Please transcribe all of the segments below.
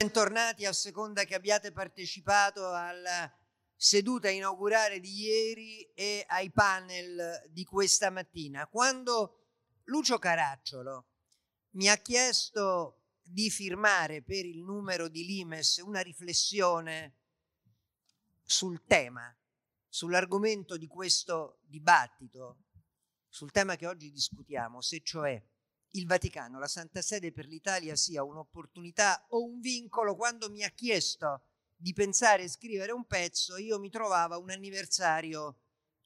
Bentornati a seconda che abbiate partecipato alla seduta inaugurale di ieri e ai panel di questa mattina. Quando Lucio Caracciolo mi ha chiesto di firmare per il numero di Limes una riflessione sul tema, sull'argomento di questo dibattito, sul tema che oggi discutiamo, se cioè il Vaticano, la Santa Sede per l'Italia sia un'opportunità o un vincolo, quando mi ha chiesto di pensare e scrivere un pezzo, io mi trovavo un anniversario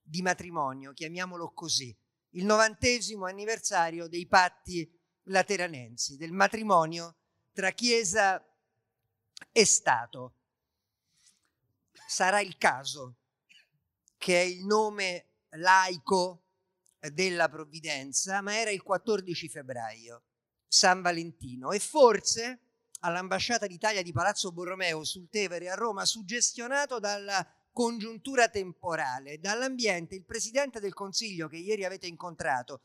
di matrimonio, chiamiamolo così, il novantesimo anniversario dei patti lateranensi, del matrimonio tra Chiesa e Stato. Sarà il caso che è il nome laico della provvidenza, ma era il 14 febbraio, San Valentino, e forse all'ambasciata d'Italia di Palazzo Borromeo sul Tevere a Roma, suggestionato dalla congiuntura temporale, dall'ambiente, il presidente del Consiglio che ieri avete incontrato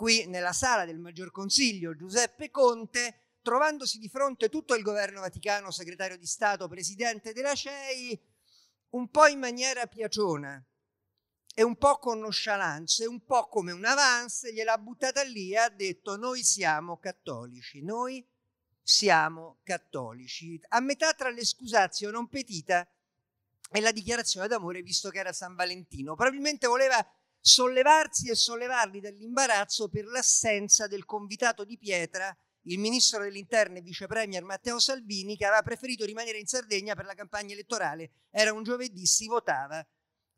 qui nella sala del Maggior Consiglio, Giuseppe Conte, trovandosi di fronte tutto il governo vaticano, segretario di Stato, presidente della CEI, un po' in maniera piaciona, e un po' con nonchalance, un po' come un avance, gliel'ha buttata lì e ha detto noi siamo cattolici, noi siamo cattolici. A metà tra l'escusazio non petita e la dichiarazione d'amore visto che era San Valentino. Probabilmente voleva sollevarsi e sollevarli dall'imbarazzo per l'assenza del convitato di pietra, il ministro dell'interno e vice premier Matteo Salvini, che aveva preferito rimanere in Sardegna per la campagna elettorale. Era un giovedì, si votava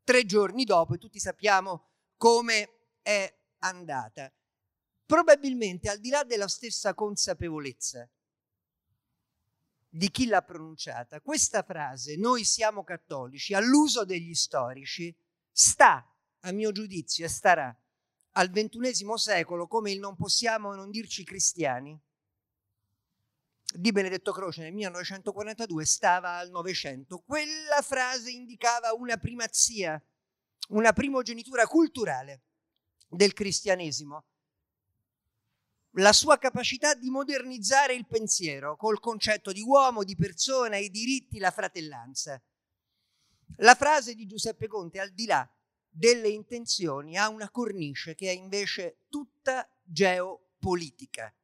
tre giorni dopo e tutti sappiamo come è andata. Probabilmente al di là della stessa consapevolezza di chi l'ha pronunciata, questa frase, noi siamo cattolici, all'uso degli storici, sta, a mio giudizio, e starà al ventunesimo secolo come il non possiamo non dirci cristiani di Benedetto Croce nel 1942 stava al Novecento. Quella frase indicava una primazia, una primogenitura culturale del cristianesimo, la sua capacità di modernizzare il pensiero col concetto di uomo, di persona, i diritti, la fratellanza. La frase di Giuseppe Conte, al di là delle intenzioni, ha una cornice che è invece tutta geopolitica.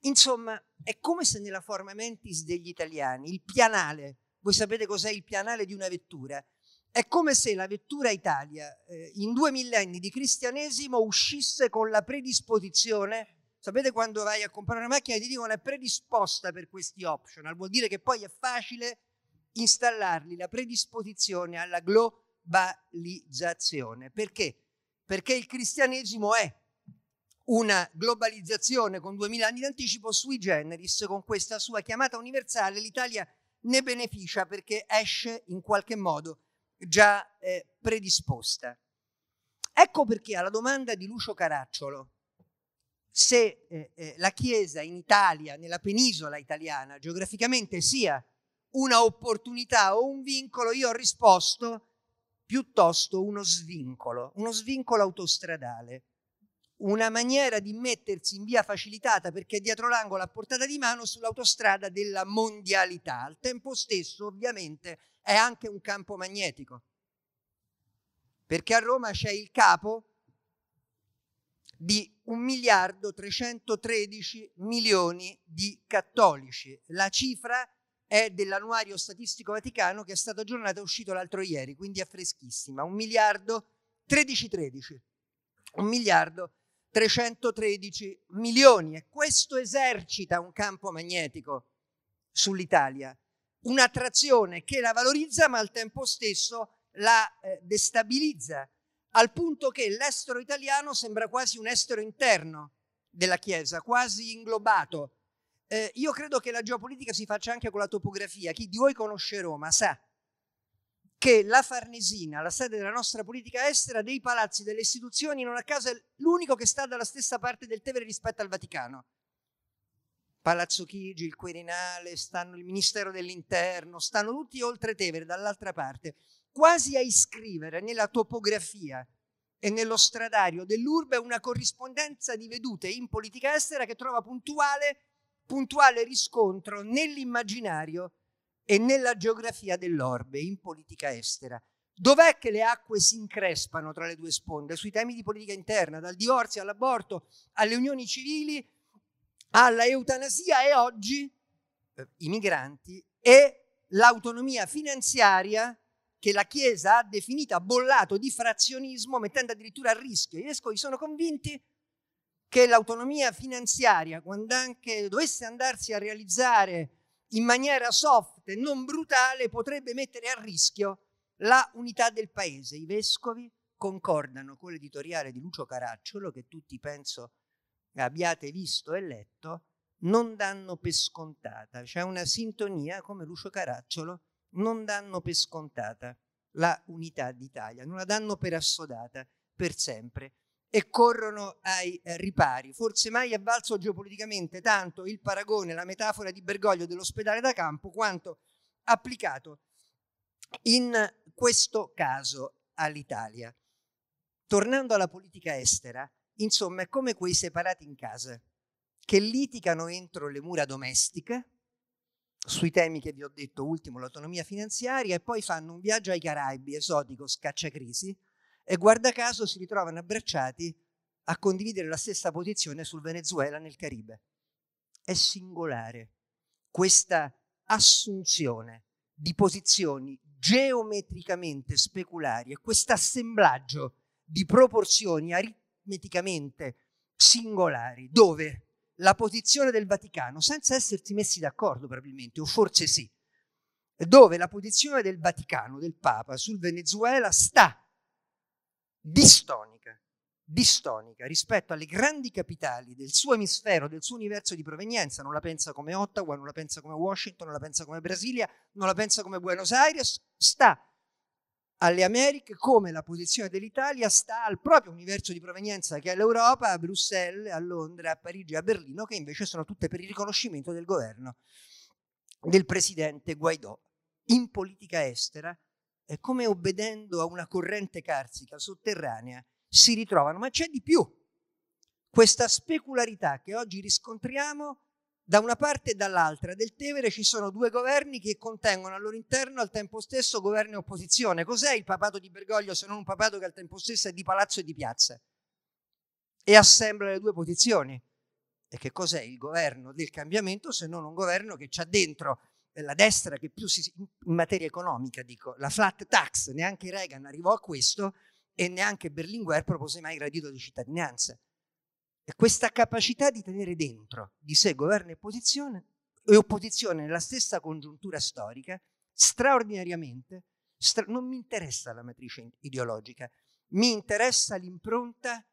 Insomma, è come se nella forma mentis degli italiani, il pianale, voi sapete cos'è il pianale di una vettura, è come se la vettura Italia eh, in due millenni di cristianesimo uscisse con la predisposizione, sapete quando vai a comprare una macchina e ti dicono è predisposta per questi optional, vuol dire che poi è facile installarli, la predisposizione alla globalizzazione. Perché? Perché il cristianesimo è una globalizzazione con 2000 anni di anticipo sui generis, con questa sua chiamata universale, l'Italia ne beneficia perché esce in qualche modo già eh, predisposta. Ecco perché alla domanda di Lucio Caracciolo, se eh, eh, la Chiesa in Italia, nella penisola italiana, geograficamente sia una opportunità o un vincolo, io ho risposto piuttosto uno svincolo, uno svincolo autostradale una maniera di mettersi in via facilitata perché dietro l'angolo a portata di mano sull'autostrada della mondialità. Al tempo stesso, ovviamente, è anche un campo magnetico, perché a Roma c'è il capo di 1 miliardo 313 milioni di cattolici. La cifra è dell'annuario statistico vaticano che è stato aggiornato e uscito l'altro ieri, quindi è freschissima. 1 miliardo 13 13. 1 miliardo 313 milioni e questo esercita un campo magnetico sull'Italia, un'attrazione che la valorizza ma al tempo stesso la eh, destabilizza, al punto che l'estero italiano sembra quasi un estero interno della Chiesa, quasi inglobato. Eh, io credo che la geopolitica si faccia anche con la topografia. Chi di voi conosce Roma sa che la Farnesina, la sede della nostra politica estera, dei palazzi, delle istituzioni, non a caso è l'unico che sta dalla stessa parte del Tevere rispetto al Vaticano. Palazzo Chigi, il Quirinale, stanno il Ministero dell'Interno, stanno tutti oltre Tevere, dall'altra parte, quasi a iscrivere nella topografia e nello stradario dell'urbe una corrispondenza di vedute in politica estera che trova puntuale puntuale riscontro nell'immaginario e nella geografia dell'orbe in politica estera. Dov'è che le acque si increspano tra le due sponde? Sui temi di politica interna, dal divorzio all'aborto, alle unioni civili, alla eutanasia e oggi eh, i migranti e l'autonomia finanziaria che la Chiesa ha definito bollato di frazionismo, mettendo addirittura a rischio. I vescovi sono convinti che l'autonomia finanziaria, quando anche dovesse andarsi a realizzare in maniera soft e non brutale, potrebbe mettere a rischio la unità del paese. I vescovi concordano con l'editoriale di Lucio Caracciolo, che tutti penso abbiate visto e letto, non danno per scontata. C'è una sintonia come Lucio Caracciolo non danno per scontata la unità d'Italia, non la danno per assodata per sempre e corrono ai eh, ripari. Forse mai è valso geopoliticamente tanto il paragone, la metafora di Bergoglio dell'ospedale da campo, quanto applicato in questo caso all'Italia. Tornando alla politica estera, insomma, è come quei separati in casa che litigano entro le mura domestiche sui temi che vi ho detto, ultimo l'autonomia finanziaria, e poi fanno un viaggio ai Caraibi, esotico, scacciacrisi, e guarda caso si ritrovano abbracciati a condividere la stessa posizione sul Venezuela nel Caribe. È singolare questa assunzione di posizioni geometricamente speculari e questo assemblaggio di proporzioni aritmeticamente singolari, dove la posizione del Vaticano, senza essersi messi d'accordo probabilmente, o forse sì, dove la posizione del Vaticano, del Papa sul Venezuela sta distonica, distonica rispetto alle grandi capitali del suo emisfero, del suo universo di provenienza, non la pensa come Ottawa, non la pensa come Washington, non la pensa come Brasilia, non la pensa come Buenos Aires, sta alle Americhe come la posizione dell'Italia sta al proprio universo di provenienza che è l'Europa, a Bruxelles, a Londra, a Parigi, a Berlino, che invece sono tutte per il riconoscimento del governo del presidente Guaidó. In politica estera, è come obbedendo a una corrente carsica sotterranea, si ritrovano, ma c'è di più. Questa specularità che oggi riscontriamo da una parte e dall'altra del Tevere ci sono due governi che contengono al loro interno al tempo stesso governo e opposizione. Cos'è il papato di Bergoglio se non un papato che al tempo stesso è di palazzo e di piazza? E assembla le due posizioni. E che cos'è il governo del cambiamento se non un governo che c'ha dentro la destra che più si, in materia economica, dico, la flat tax, neanche Reagan arrivò a questo e neanche Berlinguer propose mai il reddito di cittadinanza. E questa capacità di tenere dentro di sé governo e opposizione, e opposizione nella stessa congiuntura storica, straordinariamente, stra- non mi interessa la matrice ideologica, mi interessa l'impronta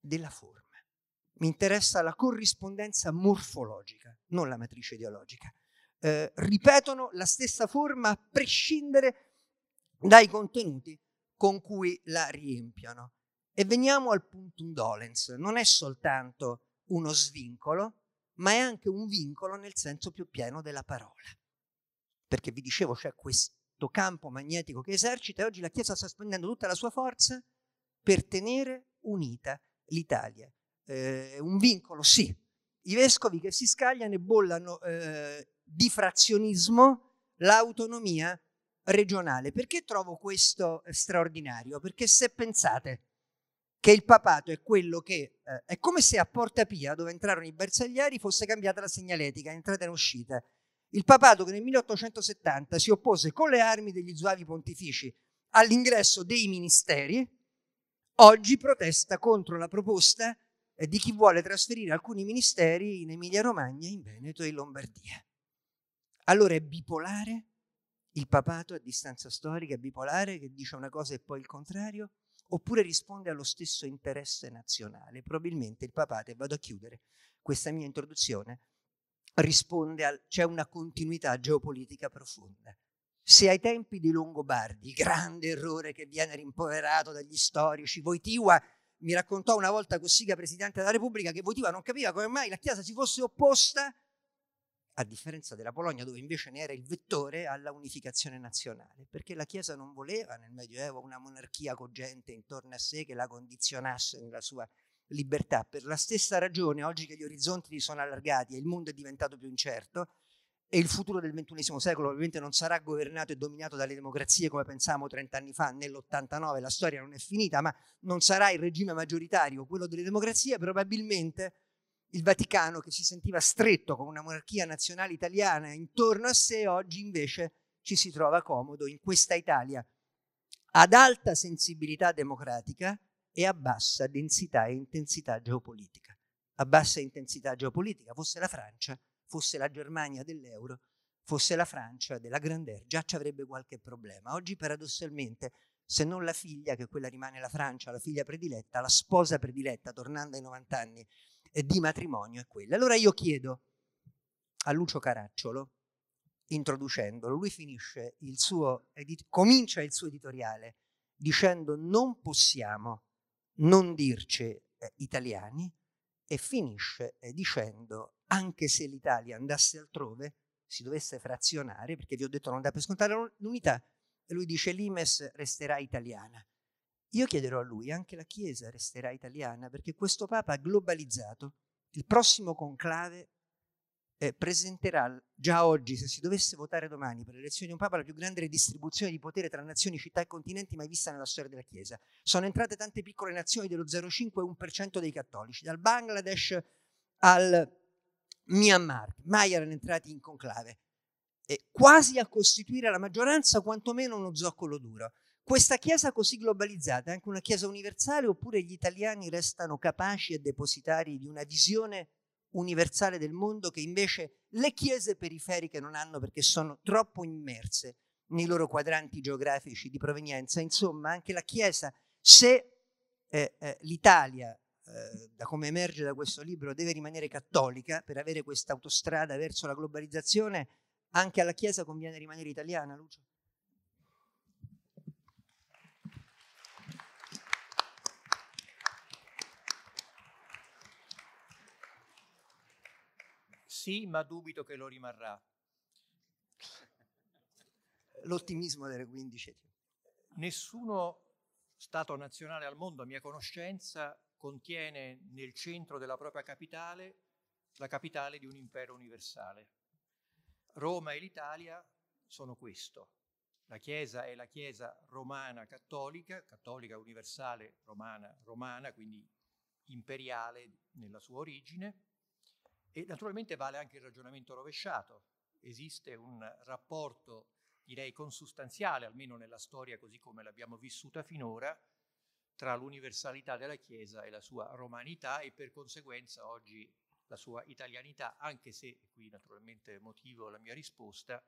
della forma, mi interessa la corrispondenza morfologica, non la matrice ideologica. Eh, ripetono la stessa forma a prescindere dai contenuti con cui la riempiono. E veniamo al puntum dolens, non è soltanto uno svincolo, ma è anche un vincolo nel senso più pieno della parola. Perché vi dicevo, c'è questo campo magnetico che esercita e oggi la Chiesa sta spendendo tutta la sua forza per tenere unita l'Italia. Eh, un vincolo, sì. I vescovi che si scagliano e bollano eh, di frazionismo l'autonomia regionale. Perché trovo questo straordinario? Perché se pensate che il papato è quello che eh, è come se a Porta Pia, dove entrarono i bersaglieri, fosse cambiata la segnaletica, entrata e uscita. Il papato che nel 1870 si oppose con le armi degli zuavi pontifici all'ingresso dei ministeri, oggi protesta contro la proposta eh, di chi vuole trasferire alcuni ministeri in Emilia-Romagna, in Veneto e in Lombardia. Allora è bipolare? Il papato a distanza storica è bipolare che dice una cosa e poi il contrario? oppure risponde allo stesso interesse nazionale. Probabilmente il papato, e vado a chiudere questa mia introduzione, risponde al c'è una continuità geopolitica profonda. Se ai tempi dei Longobardi, grande errore che viene rimproverato dagli storici, Voitiva mi raccontò una volta Cossiga, Presidente della Repubblica, che Voitiva non capiva come mai la Chiesa si fosse opposta a differenza della Polonia dove invece ne era il vettore alla unificazione nazionale, perché la Chiesa non voleva nel Medioevo una monarchia cogente intorno a sé che la condizionasse nella sua libertà. Per la stessa ragione, oggi che gli orizzonti si sono allargati e il mondo è diventato più incerto, e il futuro del XXI secolo ovviamente non sarà governato e dominato dalle democrazie come pensavamo 30 anni fa, nell'89 la storia non è finita, ma non sarà il regime maggioritario quello delle democrazie, probabilmente il Vaticano che si sentiva stretto con una monarchia nazionale italiana intorno a sé, oggi invece ci si trova comodo in questa Italia ad alta sensibilità democratica e a bassa densità e intensità geopolitica. A bassa intensità geopolitica, fosse la Francia, fosse la Germania dell'euro, fosse la Francia della Grandeur, già ci avrebbe qualche problema. Oggi paradossalmente, se non la figlia, che quella rimane la Francia, la figlia prediletta, la sposa prediletta, tornando ai 90 anni di matrimonio, è quella. Allora io chiedo a Lucio Caracciolo, introducendolo, lui finisce il suo, comincia il suo editoriale dicendo non possiamo non dirci eh, italiani e finisce eh, dicendo anche se l'Italia andasse altrove, si dovesse frazionare, perché vi ho detto non dà per scontare l'unità, e lui dice l'Imes resterà italiana. Io chiederò a lui, anche la Chiesa resterà italiana, perché questo Papa ha globalizzato. Il prossimo conclave eh, presenterà già oggi, se si dovesse votare domani per l'elezione di un Papa, la più grande redistribuzione di potere tra nazioni, città e continenti mai vista nella storia della Chiesa. Sono entrate tante piccole nazioni dello 0,5-1% dei cattolici, dal Bangladesh al Myanmar, mai erano entrati in conclave, e quasi a costituire la maggioranza, quantomeno uno zoccolo duro. Questa Chiesa così globalizzata è anche una Chiesa universale oppure gli italiani restano capaci e depositari di una visione universale del mondo che invece le chiese periferiche non hanno perché sono troppo immerse nei loro quadranti geografici di provenienza. Insomma, anche la Chiesa, se eh, eh, l'Italia eh, da come emerge da questo libro, deve rimanere cattolica per avere questa autostrada verso la globalizzazione, anche alla Chiesa conviene rimanere italiana, Lucio? Sì, ma dubito che lo rimarrà. L'ottimismo delle 15. Nessuno Stato nazionale al mondo, a mia conoscenza, contiene nel centro della propria capitale la capitale di un impero universale. Roma e l'Italia sono questo. La Chiesa è la Chiesa romana cattolica, cattolica universale romana, romana, quindi imperiale nella sua origine, e naturalmente vale anche il ragionamento rovesciato. Esiste un rapporto, direi, consustanziale, almeno nella storia così come l'abbiamo vissuta finora, tra l'universalità della Chiesa e la sua romanità e per conseguenza oggi la sua italianità, anche se, qui naturalmente motivo la mia risposta,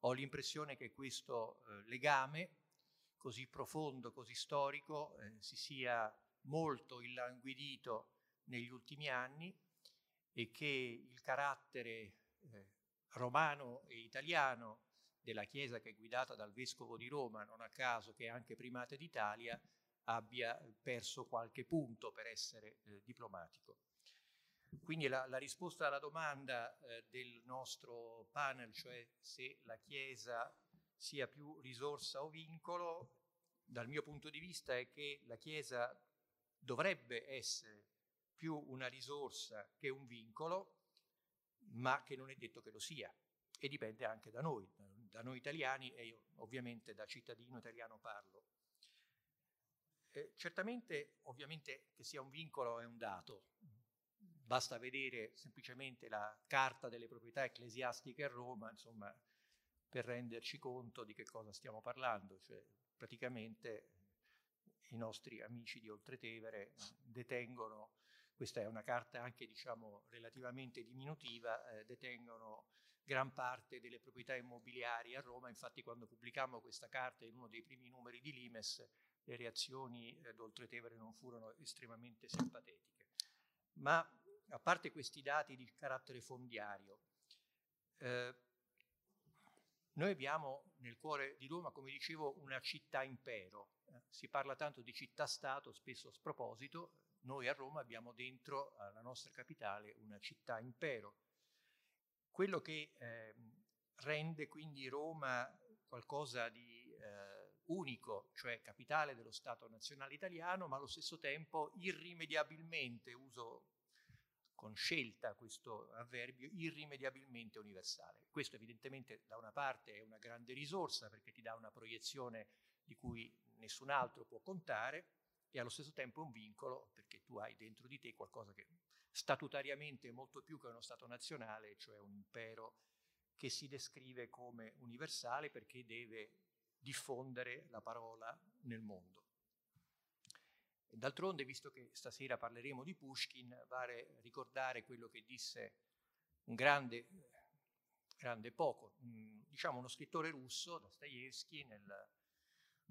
ho l'impressione che questo eh, legame così profondo, così storico, eh, si sia molto illanguidito negli ultimi anni e che il carattere eh, romano e italiano della Chiesa che è guidata dal Vescovo di Roma, non a caso che è anche primate d'Italia, abbia perso qualche punto per essere eh, diplomatico. Quindi la, la, risposta alla domanda eh, del nostro panel, cioè se la Chiesa sia più risorsa o vincolo, dal mio punto di vista è che la Chiesa dovrebbe essere più una risorsa che un vincolo, ma che non è detto che lo sia e dipende anche da noi, da noi italiani e io ovviamente da cittadino italiano parlo. Eh, certamente, ovviamente, che sia un vincolo è un dato. Basta vedere semplicemente la carta delle proprietà ecclesiastiche a Roma, insomma, per renderci conto di che cosa stiamo parlando. Cioè, praticamente i nostri amici di Oltretevere detengono, questa è una carta anche diciamo relativamente diminutiva, eh, detengono gran parte delle proprietà immobiliari a Roma, infatti quando pubblicammo questa carta in uno dei primi numeri di Limes le reazioni eh, d'Oltretevere non furono estremamente simpatetiche. Ma a parte questi dati di carattere fondiario, eh, noi abbiamo nel cuore di Roma, come dicevo, una città impero. Eh, si parla tanto di città-stato, spesso a sproposito. Noi a Roma abbiamo dentro alla nostra capitale una città impero. Quello che eh, rende quindi Roma qualcosa di eh, unico, cioè capitale dello Stato nazionale italiano, ma allo stesso tempo irrimediabilmente, uso con scelta questo avverbio, irrimediabilmente universale. Questo evidentemente da una parte è una grande risorsa perché ti dà una proiezione di cui nessun altro può contare e allo stesso tempo è un vincolo perché tu hai dentro di te qualcosa che statutariamente è molto più che uno Stato nazionale, cioè un impero che si descrive come universale perché deve diffondere la parola nel mondo. D'altronde, visto che stasera parleremo di Pushkin, vale ricordare quello che disse un grande, grande poco, diciamo uno scrittore russo, Dostoevsky, nel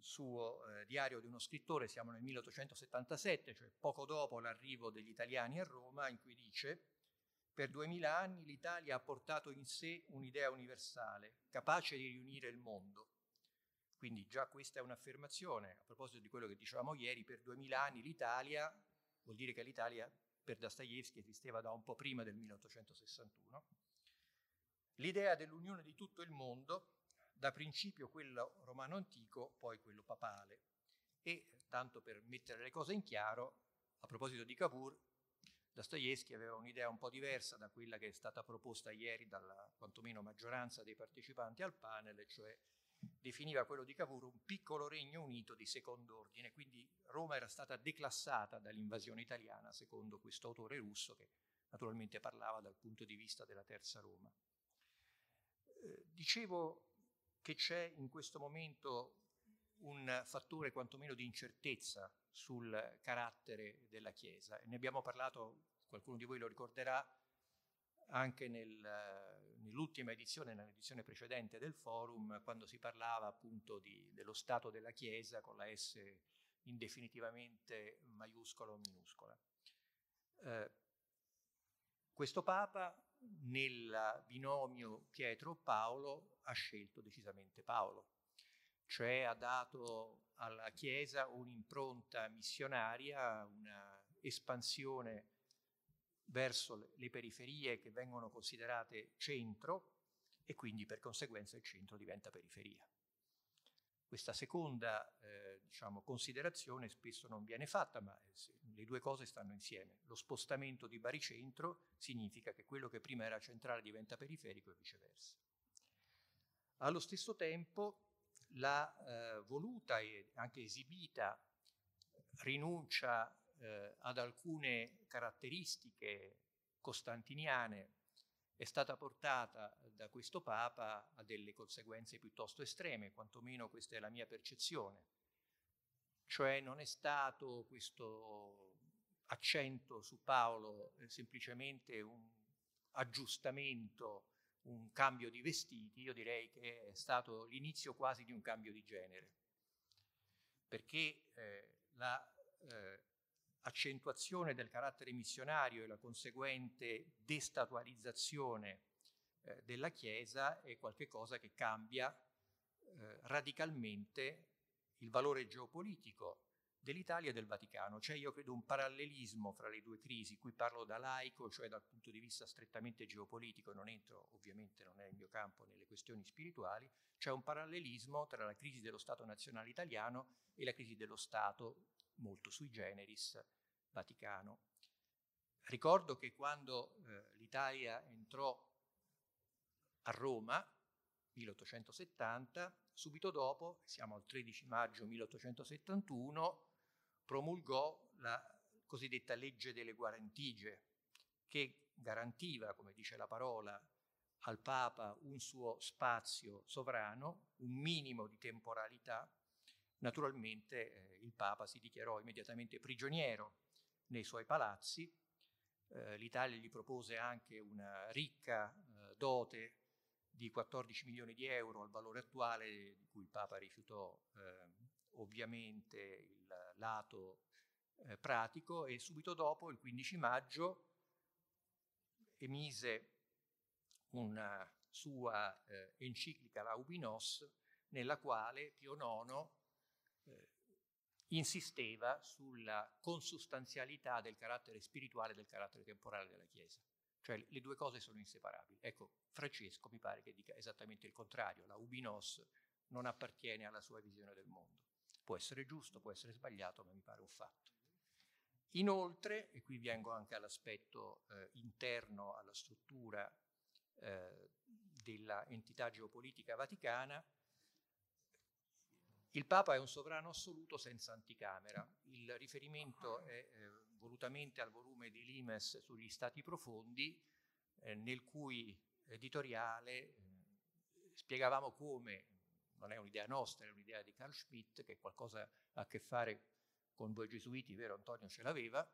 suo eh, diario di uno scrittore, siamo nel 1877, cioè poco dopo l'arrivo degli italiani a Roma, in cui dice per duemila anni l'Italia ha portato in sé un'idea universale, capace di riunire il mondo. Quindi già questa è un'affermazione, a proposito di quello che dicevamo ieri, per duemila anni l'Italia, vuol dire che l'Italia per Dostoevsky esisteva da un po' prima del 1861, l'idea dell'unione di tutto il mondo, da principio quello romano antico, poi quello papale. E tanto per mettere le cose in chiaro, a proposito di Cavour, Dostoevsky aveva un'idea un po' diversa da quella che è stata proposta ieri dalla quantomeno maggioranza dei partecipanti al panel, cioè definiva quello di Cavour un piccolo regno unito di secondo ordine, quindi Roma era stata declassata dall'invasione italiana, secondo questo autore russo che naturalmente parlava dal punto di vista della terza Roma. Eh, dicevo che c'è in questo momento un fattore quantomeno di incertezza sul carattere della Chiesa. Ne abbiamo parlato, qualcuno di voi lo ricorderà, anche nel, nell'ultima edizione, nell'edizione precedente del forum, quando si parlava appunto di, dello stato della Chiesa con la S indefinitivamente maiuscola o minuscola. Eh, questo Papa nel binomio Pietro-Paolo ha scelto decisamente Paolo, cioè ha dato alla Chiesa un'impronta missionaria, una espansione verso le periferie che vengono considerate centro e quindi per conseguenza il centro diventa periferia. Questa seconda eh, diciamo, considerazione spesso non viene fatta, ma eh, le due cose stanno insieme. Lo spostamento di baricentro significa che quello che prima era centrale diventa periferico e viceversa. Allo stesso tempo la eh, voluta e anche esibita rinuncia eh, ad alcune caratteristiche costantiniane è stata portata da questo Papa a delle conseguenze piuttosto estreme, quantomeno questa è la mia percezione. Cioè non è stato questo accento su Paolo eh, semplicemente un aggiustamento, un cambio di vestiti, io direi che è stato l'inizio quasi di un cambio di genere, perché eh, la eh, accentuazione del carattere missionario e la conseguente destatualizzazione eh, della Chiesa è qualcosa che cambia eh, radicalmente il valore geopolitico dell'Italia e del Vaticano. C'è io credo un parallelismo fra le due crisi, qui parlo da laico, cioè dal punto di vista strettamente geopolitico, non entro ovviamente, non è il mio campo, nelle questioni spirituali, c'è un parallelismo tra la crisi dello Stato nazionale italiano e la crisi dello Stato molto sui generis Vaticano. Ricordo che quando eh, l'Italia entrò a Roma, 1870, subito dopo, siamo al 13 maggio 1871, promulgò la cosiddetta legge delle guarantigie, che garantiva, come dice la parola, al Papa un suo spazio sovrano, un minimo di temporalità. Naturalmente eh, il Papa si dichiarò immediatamente prigioniero nei suoi palazzi, eh, l'Italia gli propose anche una ricca eh, dote di 14 milioni di euro al valore attuale, di cui il Papa rifiutò eh, ovviamente il lato eh, pratico e subito dopo, il 15 maggio, emise una sua eh, enciclica Laubinos nella quale Pio IX eh, insisteva sulla consustanzialità del carattere spirituale e del carattere temporale della Chiesa. Cioè le due cose sono inseparabili. Ecco, Francesco mi pare che dica esattamente il contrario, la ubinos non appartiene alla sua visione del mondo. Può essere giusto, può essere sbagliato, ma mi pare un fatto. Inoltre, e qui vengo anche all'aspetto eh, interno alla struttura eh, dell'entità geopolitica vaticana, il Papa è un sovrano assoluto senza anticamera. Il riferimento è eh, volutamente al volume di Limes sugli stati profondi, eh, nel cui editoriale eh, spiegavamo come, non è un'idea nostra, è un'idea di Carl Schmitt, che qualcosa ha a che fare con voi gesuiti, vero Antonio? Ce l'aveva,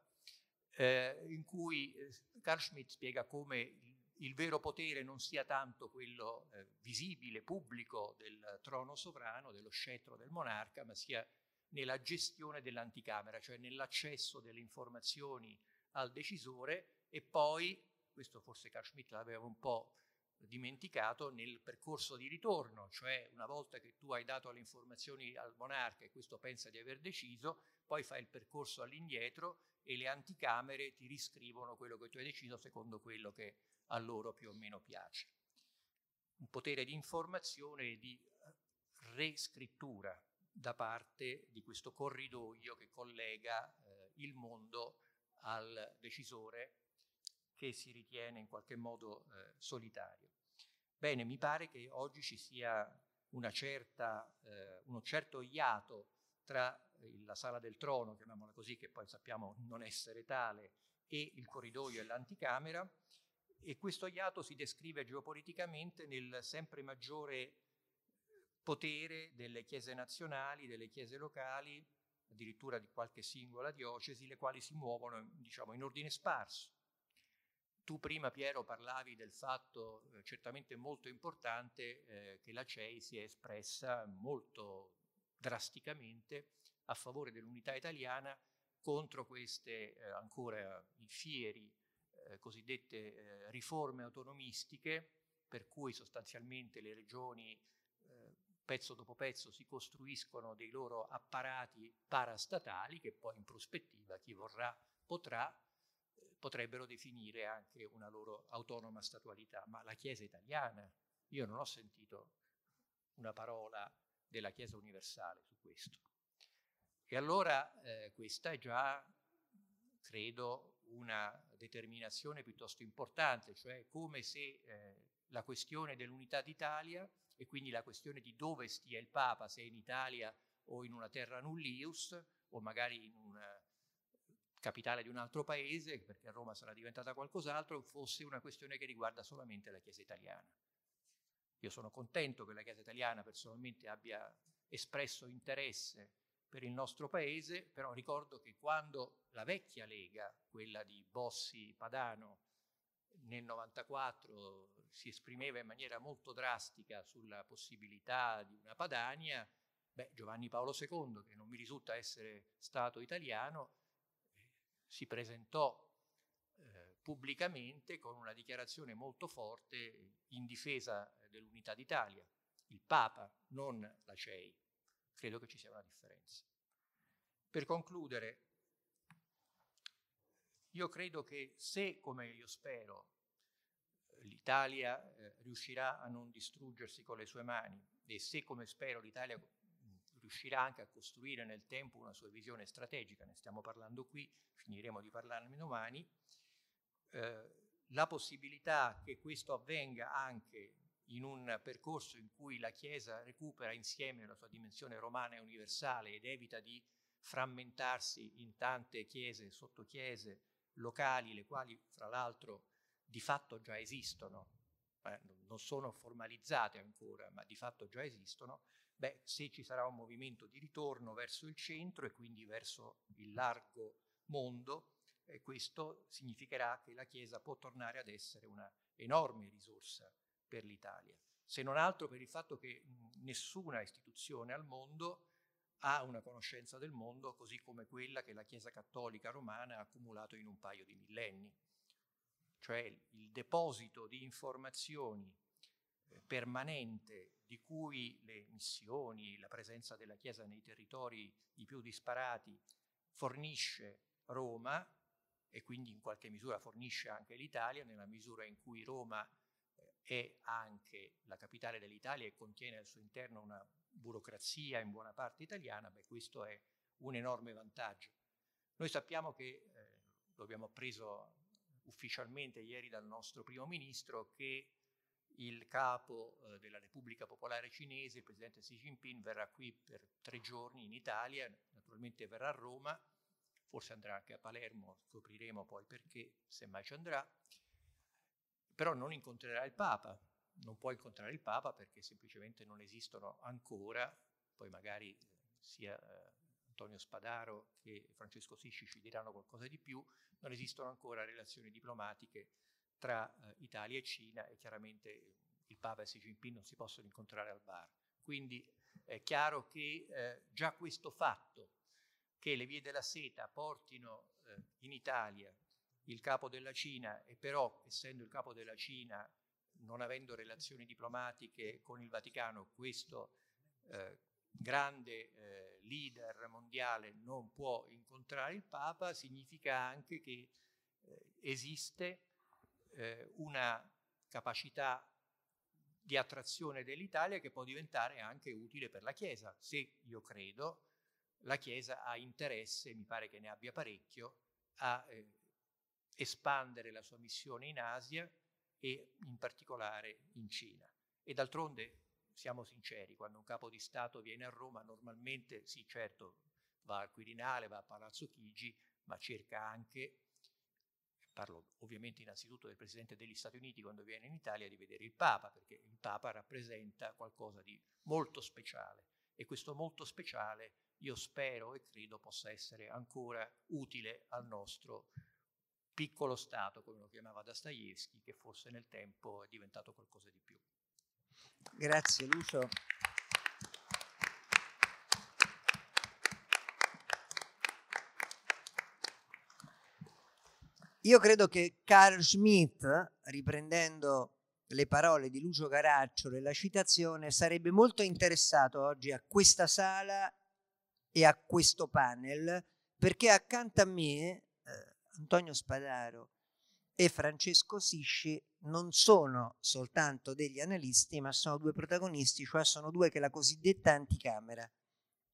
eh, in cui eh, Carl Schmitt spiega come il, il, vero potere non sia tanto quello eh, visibile, pubblico del trono sovrano, dello scettro del monarca, ma sia nella gestione dell'anticamera, cioè nell'accesso delle informazioni al decisore e poi, questo forse Carl Schmitt l'aveva un po' dimenticato nel percorso di ritorno, cioè una volta che tu hai dato le informazioni al monarca e questo pensa di aver deciso, poi fai il percorso all'indietro e le anticamere ti riscrivono quello che tu hai deciso secondo quello che a loro più o meno piace. Un potere di informazione e di eh, rescrittura da parte di questo corridoio che collega eh, il mondo al decisore che si ritiene in qualche modo eh, solitario. Bene, mi pare che oggi ci sia certa, eh, uno certo iato tra la sala del trono, chiamiamola così, che poi sappiamo non essere tale, e il corridoio e l'anticamera, e questo iato si descrive geopoliticamente nel sempre maggiore potere delle chiese nazionali, delle chiese locali, addirittura di qualche singola diocesi, le quali si muovono diciamo, in ordine sparso. Tu prima, Piero, parlavi del fatto eh, certamente molto importante eh, che la CEI si è espressa molto drasticamente a favore dell'unità italiana contro queste eh, ancora fieri eh, cosiddette eh, riforme autonomistiche, per cui sostanzialmente le regioni eh, pezzo dopo pezzo si costruiscono dei loro apparati parastatali che poi in prospettiva chi vorrà potrà potrebbero definire anche una loro autonoma statualità, ma la Chiesa italiana, io non ho sentito una parola della Chiesa universale su questo. E allora eh, questa è già, credo, una determinazione piuttosto importante, cioè come se eh, la questione dell'unità d'Italia e quindi la questione di dove stia il Papa, se in Italia o in una terra nullius o magari in una capitale di un altro paese, perché Roma sarà diventata qualcos'altro, fosse una questione che riguarda solamente la Chiesa italiana. Io sono contento che la Chiesa italiana personalmente abbia espresso interesse per il nostro paese, però ricordo che quando la vecchia Lega, quella di Bossi Padano, nel 94 si esprimeva in maniera molto drastica sulla possibilità di una Padania, beh, Giovanni Paolo II, che non mi risulta essere stato italiano, si presentò eh, pubblicamente con una dichiarazione molto forte in difesa dell'unità d'Italia. Il Papa, non la CEI. Credo che ci sia una differenza. Per concludere, io credo che se, come io spero, l'Italia eh, riuscirà a non distruggersi con le sue mani e se, come spero, l'Italia riuscirà anche a costruire nel tempo una sua visione strategica, ne stiamo parlando qui, finiremo di parlarne domani, eh, la possibilità che questo avvenga anche in un percorso in cui la Chiesa recupera insieme la sua dimensione romana e universale ed evita di frammentarsi in tante chiese e sottochiese locali, le quali fra l'altro di fatto già esistono, eh, non sono formalizzate ancora, ma di fatto già esistono, Beh, se ci sarà un movimento di ritorno verso il centro e quindi verso il largo mondo, eh, questo significherà che la Chiesa può tornare ad essere una enorme risorsa per l'Italia, se non altro per il fatto che nessuna istituzione al mondo ha una conoscenza del mondo così come quella che la Chiesa cattolica romana ha accumulato in un paio di millenni, cioè il deposito di informazioni permanente di cui le missioni, la presenza della Chiesa nei territori i più disparati fornisce Roma e quindi in qualche misura fornisce anche l'Italia nella misura in cui Roma eh, è anche la capitale dell'Italia e contiene al suo interno una burocrazia in buona parte italiana, beh, questo è un enorme vantaggio. Noi sappiamo che, eh, lo abbiamo appreso ufficialmente ieri dal nostro primo ministro, che il capo eh, della Repubblica Popolare Cinese, il presidente Xi Jinping, verrà qui per tre giorni in Italia, naturalmente verrà a Roma, forse andrà anche a Palermo, scopriremo poi perché, se mai ci andrà, però non incontrerà il Papa, non può incontrare il Papa perché semplicemente non esistono ancora, poi magari eh, sia eh, Antonio Spadaro che Francesco Sisci ci diranno qualcosa di più, non esistono ancora relazioni diplomatiche tra eh, Italia e Cina e chiaramente il Papa e Xi Jinping non si possono incontrare al bar. Quindi è chiaro che eh, già questo fatto che le vie della seta portino eh, in Italia il capo della Cina e però essendo il capo della Cina non avendo relazioni diplomatiche con il Vaticano questo eh, grande eh, leader mondiale non può incontrare il Papa significa anche che eh, esiste eh, una capacità di attrazione dell'Italia che può diventare anche utile per la Chiesa, se io credo la Chiesa ha interesse, mi pare che ne abbia parecchio, a eh, espandere la sua missione in Asia e in particolare in Cina. E d'altronde, siamo sinceri, quando un capo di Stato viene a Roma, normalmente sì, certo, va al Quirinale, va a Palazzo Chigi, ma cerca anche parlo ovviamente innanzitutto del Presidente degli Stati Uniti quando viene in Italia, di vedere il Papa, perché il Papa rappresenta qualcosa di molto speciale e questo molto speciale io spero e credo possa essere ancora utile al nostro piccolo Stato, come lo chiamava Dostoevsky, che forse nel tempo è diventato qualcosa di più. Grazie Lucio. Io credo che Carl Schmitt, riprendendo le parole di Lucio Caracciolo e la citazione, sarebbe molto interessato oggi a questa sala e a questo panel, perché accanto a me eh, Antonio Spadaro e Francesco Sisci non sono soltanto degli analisti, ma sono due protagonisti, cioè sono due che la cosiddetta anticamera,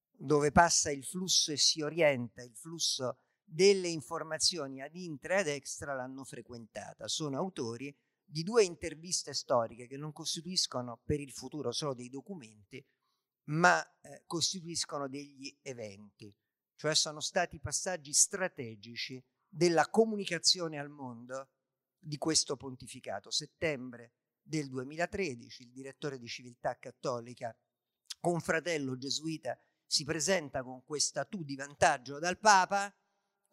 dove passa il flusso e si orienta il flusso delle informazioni ad intra e ad extra l'hanno frequentata. Sono autori di due interviste storiche che non costituiscono per il futuro solo dei documenti, ma eh, costituiscono degli eventi, cioè sono stati passaggi strategici della comunicazione al mondo di questo pontificato. Settembre del 2013 il direttore di Civiltà Cattolica, un fratello gesuita, si presenta con questa tu di vantaggio dal Papa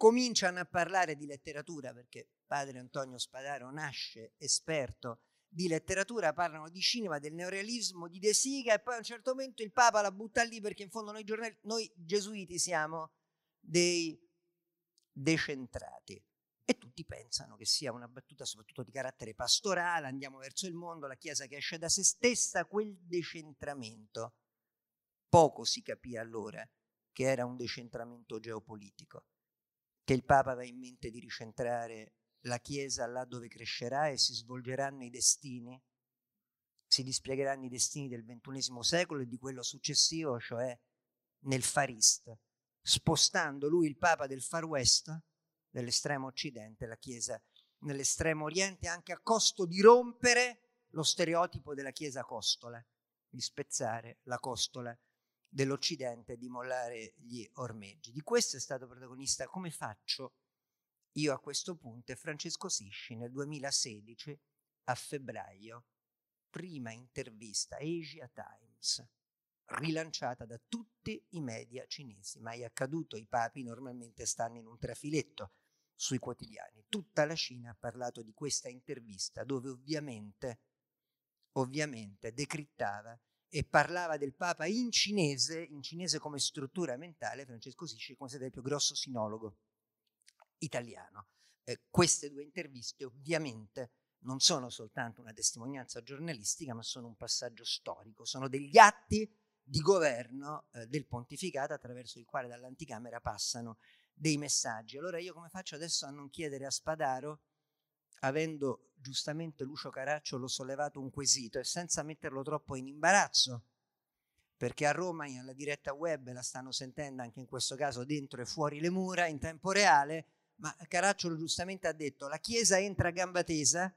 cominciano a parlare di letteratura perché padre Antonio Spadaro nasce esperto di letteratura, parlano di cinema, del neorealismo, di De Sica e poi a un certo momento il Papa la butta lì perché in fondo noi, giornali, noi gesuiti siamo dei decentrati e tutti pensano che sia una battuta soprattutto di carattere pastorale, andiamo verso il mondo, la Chiesa che esce da se stessa, quel decentramento. Poco si capì allora che era un decentramento geopolitico che il Papa aveva in mente di ricentrare la Chiesa là dove crescerà e si svolgeranno i destini, si dispiegheranno i destini del XXI secolo e di quello successivo, cioè nel Far East, spostando lui il Papa del Far West, dell'estremo occidente, la Chiesa nell'estremo oriente, anche a costo di rompere lo stereotipo della Chiesa costola, di spezzare la costola dell'Occidente di mollare gli ormeggi. Di questo è stato protagonista come faccio io a questo punto e Francesco Sisci nel 2016 a febbraio, prima intervista Asia Times, rilanciata da tutti i media cinesi. Mai accaduto, i papi normalmente stanno in un trafiletto sui quotidiani. Tutta la Cina ha parlato di questa intervista dove ovviamente, ovviamente decrittava e parlava del Papa in cinese, in cinese come struttura mentale, Francesco Sisci considera il più grosso sinologo italiano. Eh, queste due interviste ovviamente non sono soltanto una testimonianza giornalistica, ma sono un passaggio storico, sono degli atti di governo eh, del pontificato attraverso il quale dall'anticamera passano dei messaggi. Allora io come faccio adesso a non chiedere a Spadaro avendo giustamente Lucio Caracciolo sollevato un quesito e senza metterlo troppo in imbarazzo, perché a Roma alla diretta web la stanno sentendo anche in questo caso dentro e fuori le mura in tempo reale, ma Caracciolo giustamente ha detto la Chiesa entra a gamba tesa,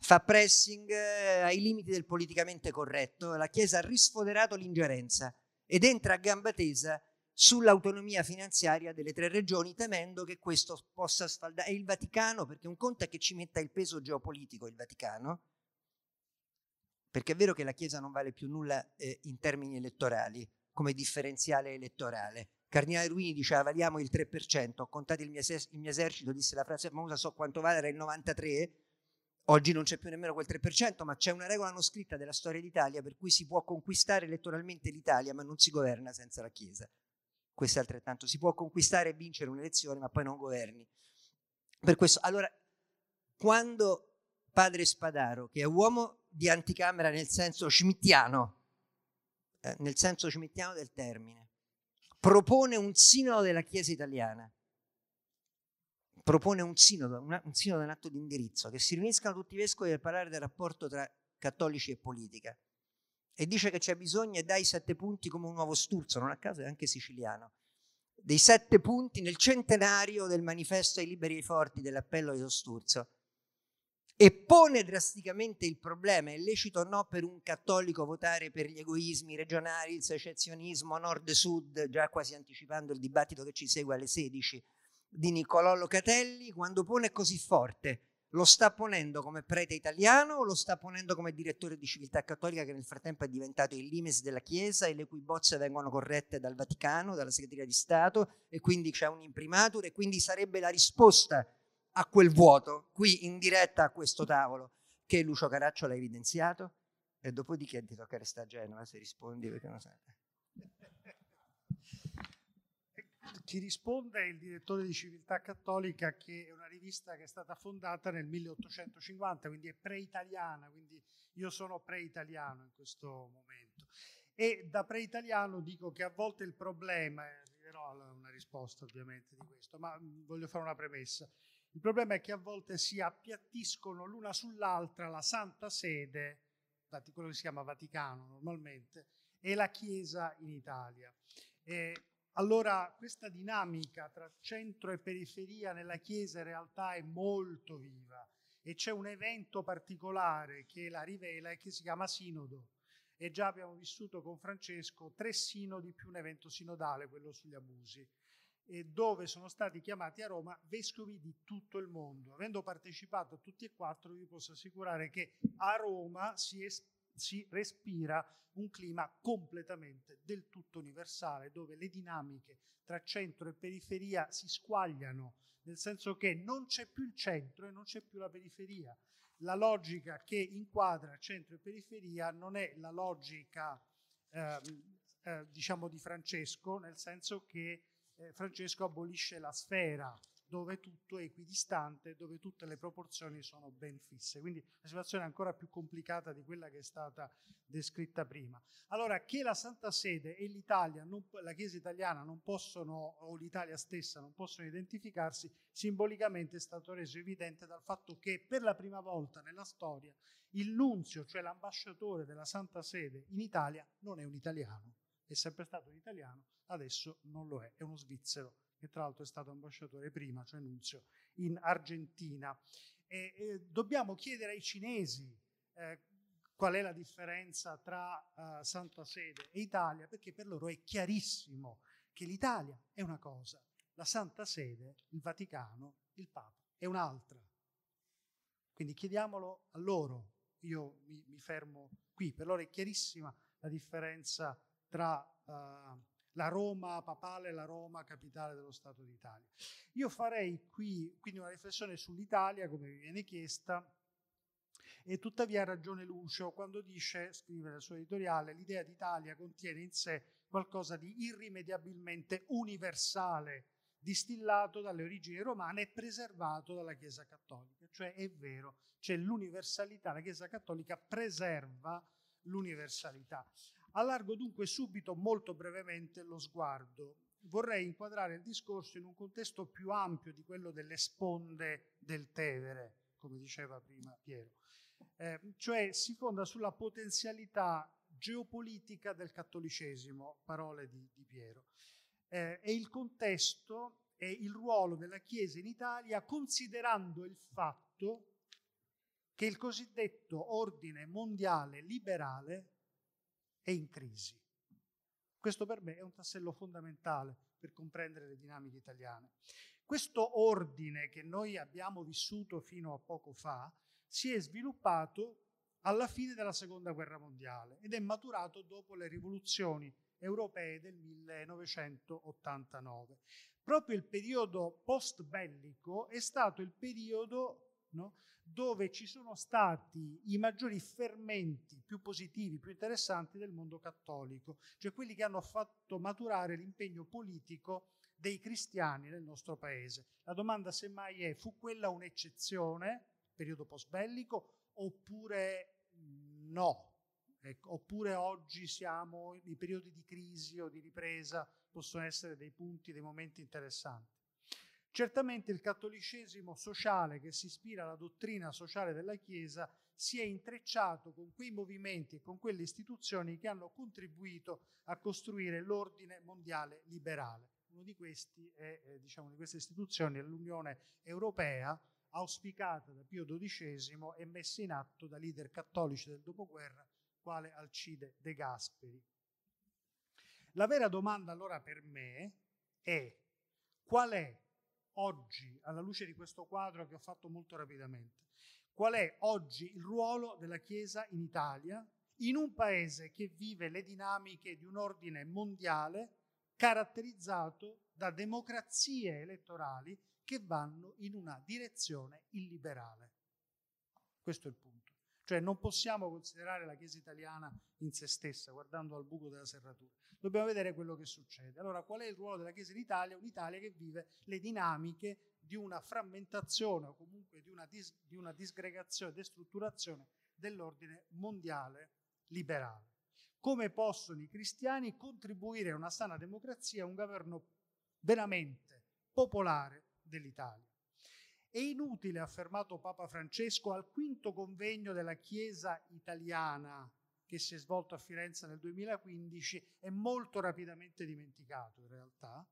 fa pressing eh, ai limiti del politicamente corretto, la Chiesa ha risfoderato l'ingerenza ed entra a gamba tesa sull'autonomia finanziaria delle tre regioni, temendo che questo possa sfaldare. E il Vaticano, perché un conto è che ci metta il peso geopolitico il Vaticano, perché è vero che la Chiesa non vale più nulla eh, in termini elettorali, come differenziale elettorale. Cardinale Ruini diceva valiamo il 3%, ho contato il mio, il mio esercito, disse la frase famosa, so quanto vale, era il 93%, oggi non c'è più nemmeno quel 3%, ma c'è una regola non scritta della storia d'Italia per cui si può conquistare elettoralmente l'Italia, ma non si governa senza la Chiesa. Questo è altrettanto, si può conquistare e vincere un'elezione, ma poi non governi. Per questo, allora, quando padre Spadaro, che è uomo di anticamera nel senso schmittiano, eh, nel senso schmittiano del termine, propone un sinodo della Chiesa italiana, propone un sinodo, una, un sinodo un atto di indirizzo, che si riuniscano tutti i vescovi per parlare del rapporto tra cattolici e politica. E dice che c'è bisogno e dai sette punti come un nuovo Sturzo, non a caso è anche siciliano, dei sette punti nel centenario del manifesto ai liberi e forti dell'appello di Sturzo. E pone drasticamente il problema, è lecito o no per un cattolico votare per gli egoismi regionali, il secessionismo nord-sud, già quasi anticipando il dibattito che ci segue alle 16 di Niccolò Locatelli, quando pone così forte, lo sta ponendo come prete italiano o lo sta ponendo come direttore di civiltà cattolica che nel frattempo è diventato il limes della Chiesa e le cui bozze vengono corrette dal Vaticano, dalla Segreteria di Stato e quindi c'è un imprimatur e quindi sarebbe la risposta a quel vuoto, qui in diretta a questo tavolo, che Lucio Caraccio l'ha evidenziato, e dopodiché ti tocca restare a Genova se rispondi perché non sai. Ti risponde il direttore di Civiltà Cattolica che è una rivista che è stata fondata nel 1850, quindi è pre-italiana, quindi io sono pre-italiano in questo momento. E da pre-italiano dico che a volte il problema, arriverò a una risposta ovviamente di questo, ma voglio fare una premessa. Il problema è che a volte si appiattiscono l'una sull'altra la Santa Sede, quello che si chiama Vaticano normalmente, e la Chiesa in Italia. E allora questa dinamica tra centro e periferia nella Chiesa in realtà è molto viva e c'è un evento particolare che la rivela e che si chiama Sinodo. E già abbiamo vissuto con Francesco tre sinodi più un evento sinodale, quello sugli abusi dove sono stati chiamati a Roma vescovi di tutto il mondo. Avendo partecipato a tutti e quattro, vi posso assicurare che a Roma si, es- si respira un clima completamente del tutto universale, dove le dinamiche tra centro e periferia si squagliano, nel senso che non c'è più il centro e non c'è più la periferia. La logica che inquadra centro e periferia non è la logica, eh, eh, diciamo, di Francesco, nel senso che eh, Francesco abolisce la sfera dove tutto è equidistante, dove tutte le proporzioni sono ben fisse. Quindi la situazione è ancora più complicata di quella che è stata descritta prima. Allora, che la Santa Sede e l'Italia, non, la Chiesa italiana non possono, o l'Italia stessa non possono identificarsi, simbolicamente è stato reso evidente dal fatto che per la prima volta nella storia il nunzio, cioè l'ambasciatore della Santa Sede in Italia, non è un italiano, è sempre stato un italiano, adesso non lo è, è uno svizzero che tra l'altro è stato ambasciatore prima, cioè nunzio, in Argentina. E, e dobbiamo chiedere ai cinesi eh, qual è la differenza tra uh, Santa Sede e Italia, perché per loro è chiarissimo che l'Italia è una cosa, la Santa Sede, il Vaticano, il Papa è un'altra. Quindi chiediamolo a loro, io mi, mi fermo qui, per loro è chiarissima la differenza tra uh, la Roma papale, la Roma capitale dello Stato d'Italia. Io farei qui quindi una riflessione sull'Italia, come mi viene chiesta, e tuttavia ha ragione Lucio quando dice, scrive nel suo editoriale, l'idea d'Italia contiene in sé qualcosa di irrimediabilmente universale, distillato dalle origini romane e preservato dalla Chiesa Cattolica. Cioè è vero, c'è l'universalità, la Chiesa Cattolica preserva l'universalità. Allargo dunque subito, molto brevemente, lo sguardo. Vorrei inquadrare il discorso in un contesto più ampio di quello delle sponde del Tevere, come diceva prima Piero. Eh, cioè si fonda sulla potenzialità geopolitica del cattolicesimo, parole di, di Piero. Eh, e il contesto è il ruolo della Chiesa in Italia considerando il fatto che il cosiddetto ordine mondiale liberale è in crisi. Questo per me è un tassello fondamentale per comprendere le dinamiche italiane. Questo ordine che noi abbiamo vissuto fino a poco fa si è sviluppato alla fine della seconda guerra mondiale ed è maturato dopo le rivoluzioni europee del 1989. Proprio il periodo post bellico è stato il periodo no, dove ci sono stati i maggiori fermenti più positivi, più interessanti del mondo cattolico, cioè quelli che hanno fatto maturare l'impegno politico dei cristiani nel nostro paese. La domanda semmai è, fu quella un'eccezione, periodo post bellico, oppure no? Ecco, oppure oggi siamo in periodi di crisi o di ripresa, possono essere dei punti, dei momenti interessanti. Certamente il cattolicesimo sociale che si ispira alla dottrina sociale della Chiesa si è intrecciato con quei movimenti e con quelle istituzioni che hanno contribuito a costruire l'ordine mondiale liberale. Uno di è, eh, diciamo, di queste istituzioni è l'Unione Europea, auspicata da Pio XII e messa in atto da leader cattolici del dopoguerra, quale Alcide De Gasperi. La vera domanda allora per me è qual è oggi, alla luce di questo quadro che ho fatto molto rapidamente, qual è oggi il ruolo della Chiesa in Italia, in un paese che vive le dinamiche di un ordine mondiale caratterizzato da democrazie elettorali che vanno in una direzione illiberale. Questo è il punto. Cioè non possiamo considerare la Chiesa italiana in se stessa, guardando al buco della serratura. Dobbiamo vedere quello che succede. Allora, qual è il ruolo della Chiesa in Italia? Un'Italia che vive le dinamiche di una frammentazione o comunque di una, dis- di una disgregazione, destrutturazione dell'ordine mondiale liberale. Come possono i cristiani contribuire a una sana democrazia, a un governo veramente popolare dell'Italia? È inutile, ha affermato Papa Francesco al quinto convegno della Chiesa italiana che si è svolto a Firenze nel 2015 e molto rapidamente dimenticato in realtà,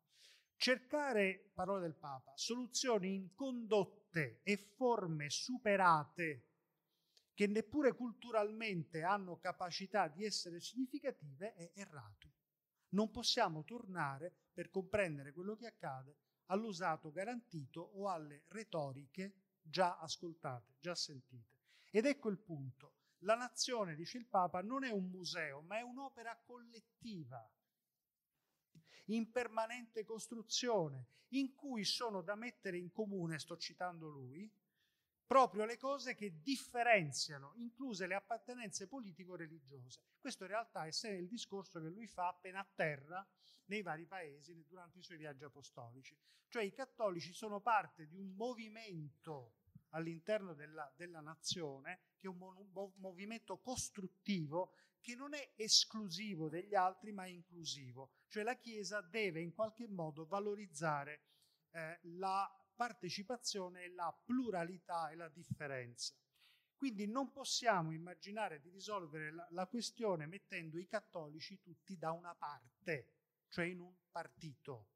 cercare, parole del Papa, soluzioni in condotte e forme superate che neppure culturalmente hanno capacità di essere significative è errato. Non possiamo tornare per comprendere quello che accade all'usato garantito o alle retoriche già ascoltate, già sentite. Ed ecco il punto. La nazione, dice il Papa, non è un museo, ma è un'opera collettiva, in permanente costruzione, in cui sono da mettere in comune, sto citando lui, proprio le cose che differenziano, incluse le appartenenze politico-religiose. Questo in realtà è il discorso che lui fa appena a terra nei vari paesi durante i suoi viaggi apostolici. Cioè i cattolici sono parte di un movimento all'interno della, della nazione che è un mo- movimento costruttivo che non è esclusivo degli altri ma è inclusivo. Cioè la Chiesa deve in qualche modo valorizzare eh, la partecipazione e la pluralità e la differenza. Quindi non possiamo immaginare di risolvere la, la questione mettendo i cattolici tutti da una parte, cioè in un partito.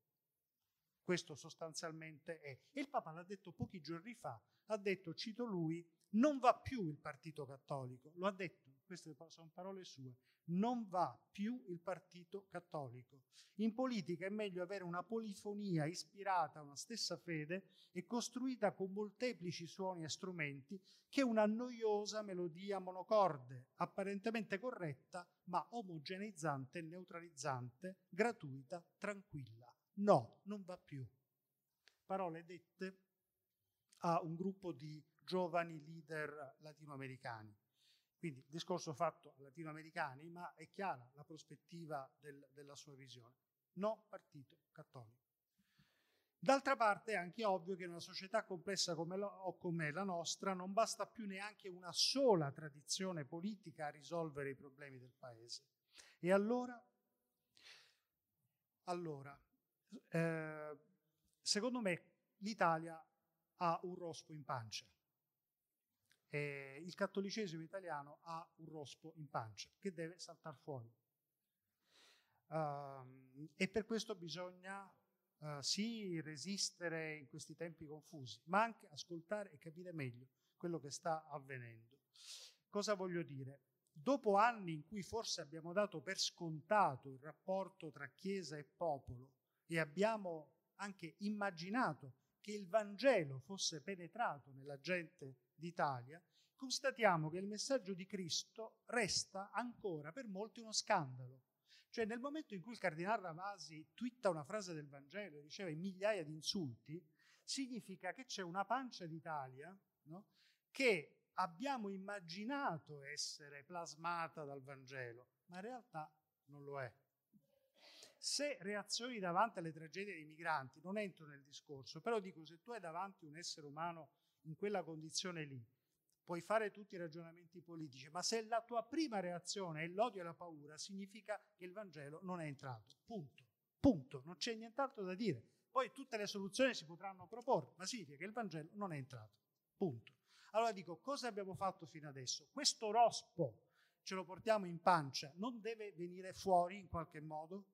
Questo sostanzialmente è. E il Papa l'ha detto pochi giorni fa, ha detto, cito lui, non va più il partito cattolico, lo ha detto, queste sono parole sue, non va più il partito cattolico. In politica è meglio avere una polifonia ispirata a una stessa fede e costruita con molteplici suoni e strumenti che una noiosa melodia monocorde, apparentemente corretta, ma omogeneizzante, neutralizzante, gratuita, tranquilla. No, non va più. Parole dette a un gruppo di giovani leader latinoamericani. Quindi discorso fatto latinoamericani, ma è chiara la prospettiva del, della sua visione. No partito cattolico. D'altra parte è anche ovvio che in una società complessa come, lo, come la nostra non basta più neanche una sola tradizione politica a risolvere i problemi del paese. E allora, allora eh, secondo me l'Italia ha un rospo in pancia eh, il cattolicesimo italiano ha un rospo in pancia che deve saltare fuori. Uh, e per questo bisogna uh, sì resistere in questi tempi confusi, ma anche ascoltare e capire meglio quello che sta avvenendo. Cosa voglio dire? Dopo anni in cui forse abbiamo dato per scontato il rapporto tra Chiesa e popolo e abbiamo anche immaginato che il Vangelo fosse penetrato nella gente d'Italia, constatiamo che il messaggio di Cristo resta ancora per molti uno scandalo. Cioè nel momento in cui il cardinale Ravasi twitta una frase del Vangelo e riceve migliaia di insulti, significa che c'è una pancia d'Italia no? che abbiamo immaginato essere plasmata dal Vangelo, ma in realtà non lo è. Se reazioni davanti alle tragedie dei migranti, non entro nel discorso, però dico se tu hai davanti un essere umano in quella condizione lì, puoi fare tutti i ragionamenti politici, ma se la tua prima reazione è l'odio e la paura, significa che il Vangelo non è entrato. Punto. Punto. Non c'è nient'altro da dire. Poi tutte le soluzioni si potranno proporre, ma significa che il Vangelo non è entrato. Punto. Allora dico, cosa abbiamo fatto fino adesso? Questo rospo ce lo portiamo in pancia, non deve venire fuori in qualche modo?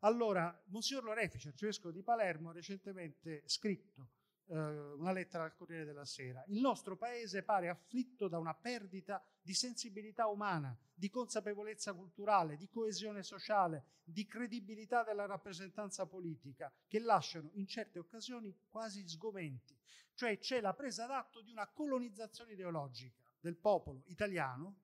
Allora, Monsignor Lorefice, arcivescovo di Palermo, ha recentemente scritto eh, una lettera al Corriere della Sera. Il nostro paese pare afflitto da una perdita di sensibilità umana, di consapevolezza culturale, di coesione sociale, di credibilità della rappresentanza politica, che lasciano in certe occasioni quasi sgomenti. Cioè c'è la presa d'atto di una colonizzazione ideologica del popolo italiano,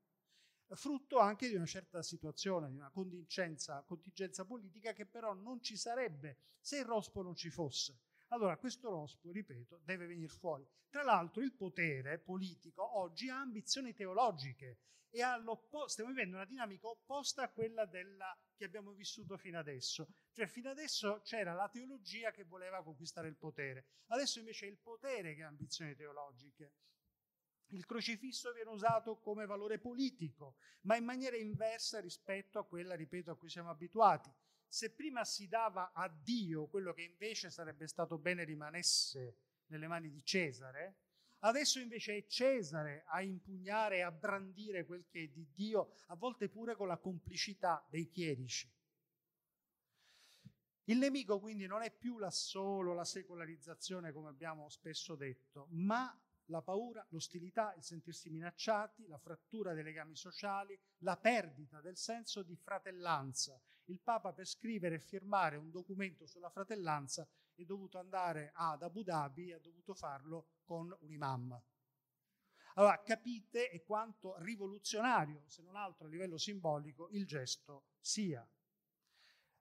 frutto anche di una certa situazione, di una contingenza, contingenza politica che però non ci sarebbe se il rospo non ci fosse. Allora questo rospo, ripeto, deve venire fuori. Tra l'altro il potere politico oggi ha ambizioni teologiche e stiamo vivendo una dinamica opposta a quella della, che abbiamo vissuto fino adesso. Cioè fino adesso c'era la teologia che voleva conquistare il potere, adesso invece è il potere che ha ambizioni teologiche. Il crocifisso viene usato come valore politico, ma in maniera inversa rispetto a quella, ripeto, a cui siamo abituati se prima si dava a Dio quello che invece sarebbe stato bene rimanesse nelle mani di Cesare, adesso invece è Cesare a impugnare e a brandire quel che è di Dio, a volte pure con la complicità dei chierici. Il nemico quindi non è più la solo la secolarizzazione, come abbiamo spesso detto, ma la paura, l'ostilità, il sentirsi minacciati, la frattura dei legami sociali, la perdita del senso di fratellanza. Il Papa per scrivere e firmare un documento sulla fratellanza è dovuto andare ad Abu Dhabi e ha dovuto farlo con un imam. Allora capite quanto rivoluzionario, se non altro a livello simbolico, il gesto sia.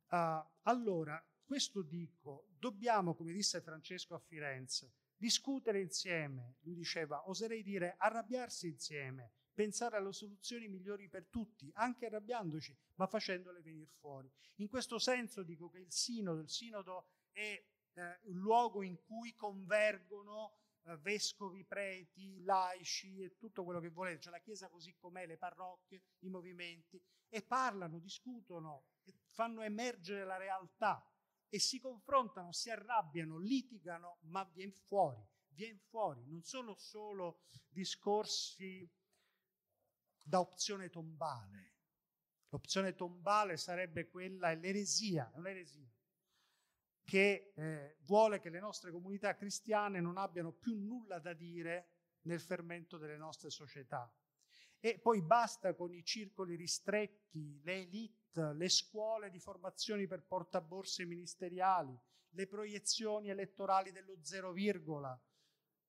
Uh, allora, questo dico, dobbiamo, come disse Francesco a Firenze, discutere insieme, lui diceva, oserei dire arrabbiarsi insieme, pensare alle soluzioni migliori per tutti, anche arrabbiandoci, ma facendole venire fuori. In questo senso dico che il sinodo, il sinodo è eh, un luogo in cui convergono eh, vescovi, preti, laici e tutto quello che volete, cioè la Chiesa così com'è, le parrocchie, i movimenti, e parlano, discutono, fanno emergere la realtà e si confrontano, si arrabbiano, litigano, ma viene fuori, viene fuori. Non sono solo discorsi da opzione tombale. L'opzione tombale sarebbe quella, è l'eresia, è un'eresia, che eh, vuole che le nostre comunità cristiane non abbiano più nulla da dire nel fermento delle nostre società. E poi basta con i circoli ristretti, le elite le scuole di formazione per portaborse ministeriali, le proiezioni elettorali dello zero virgola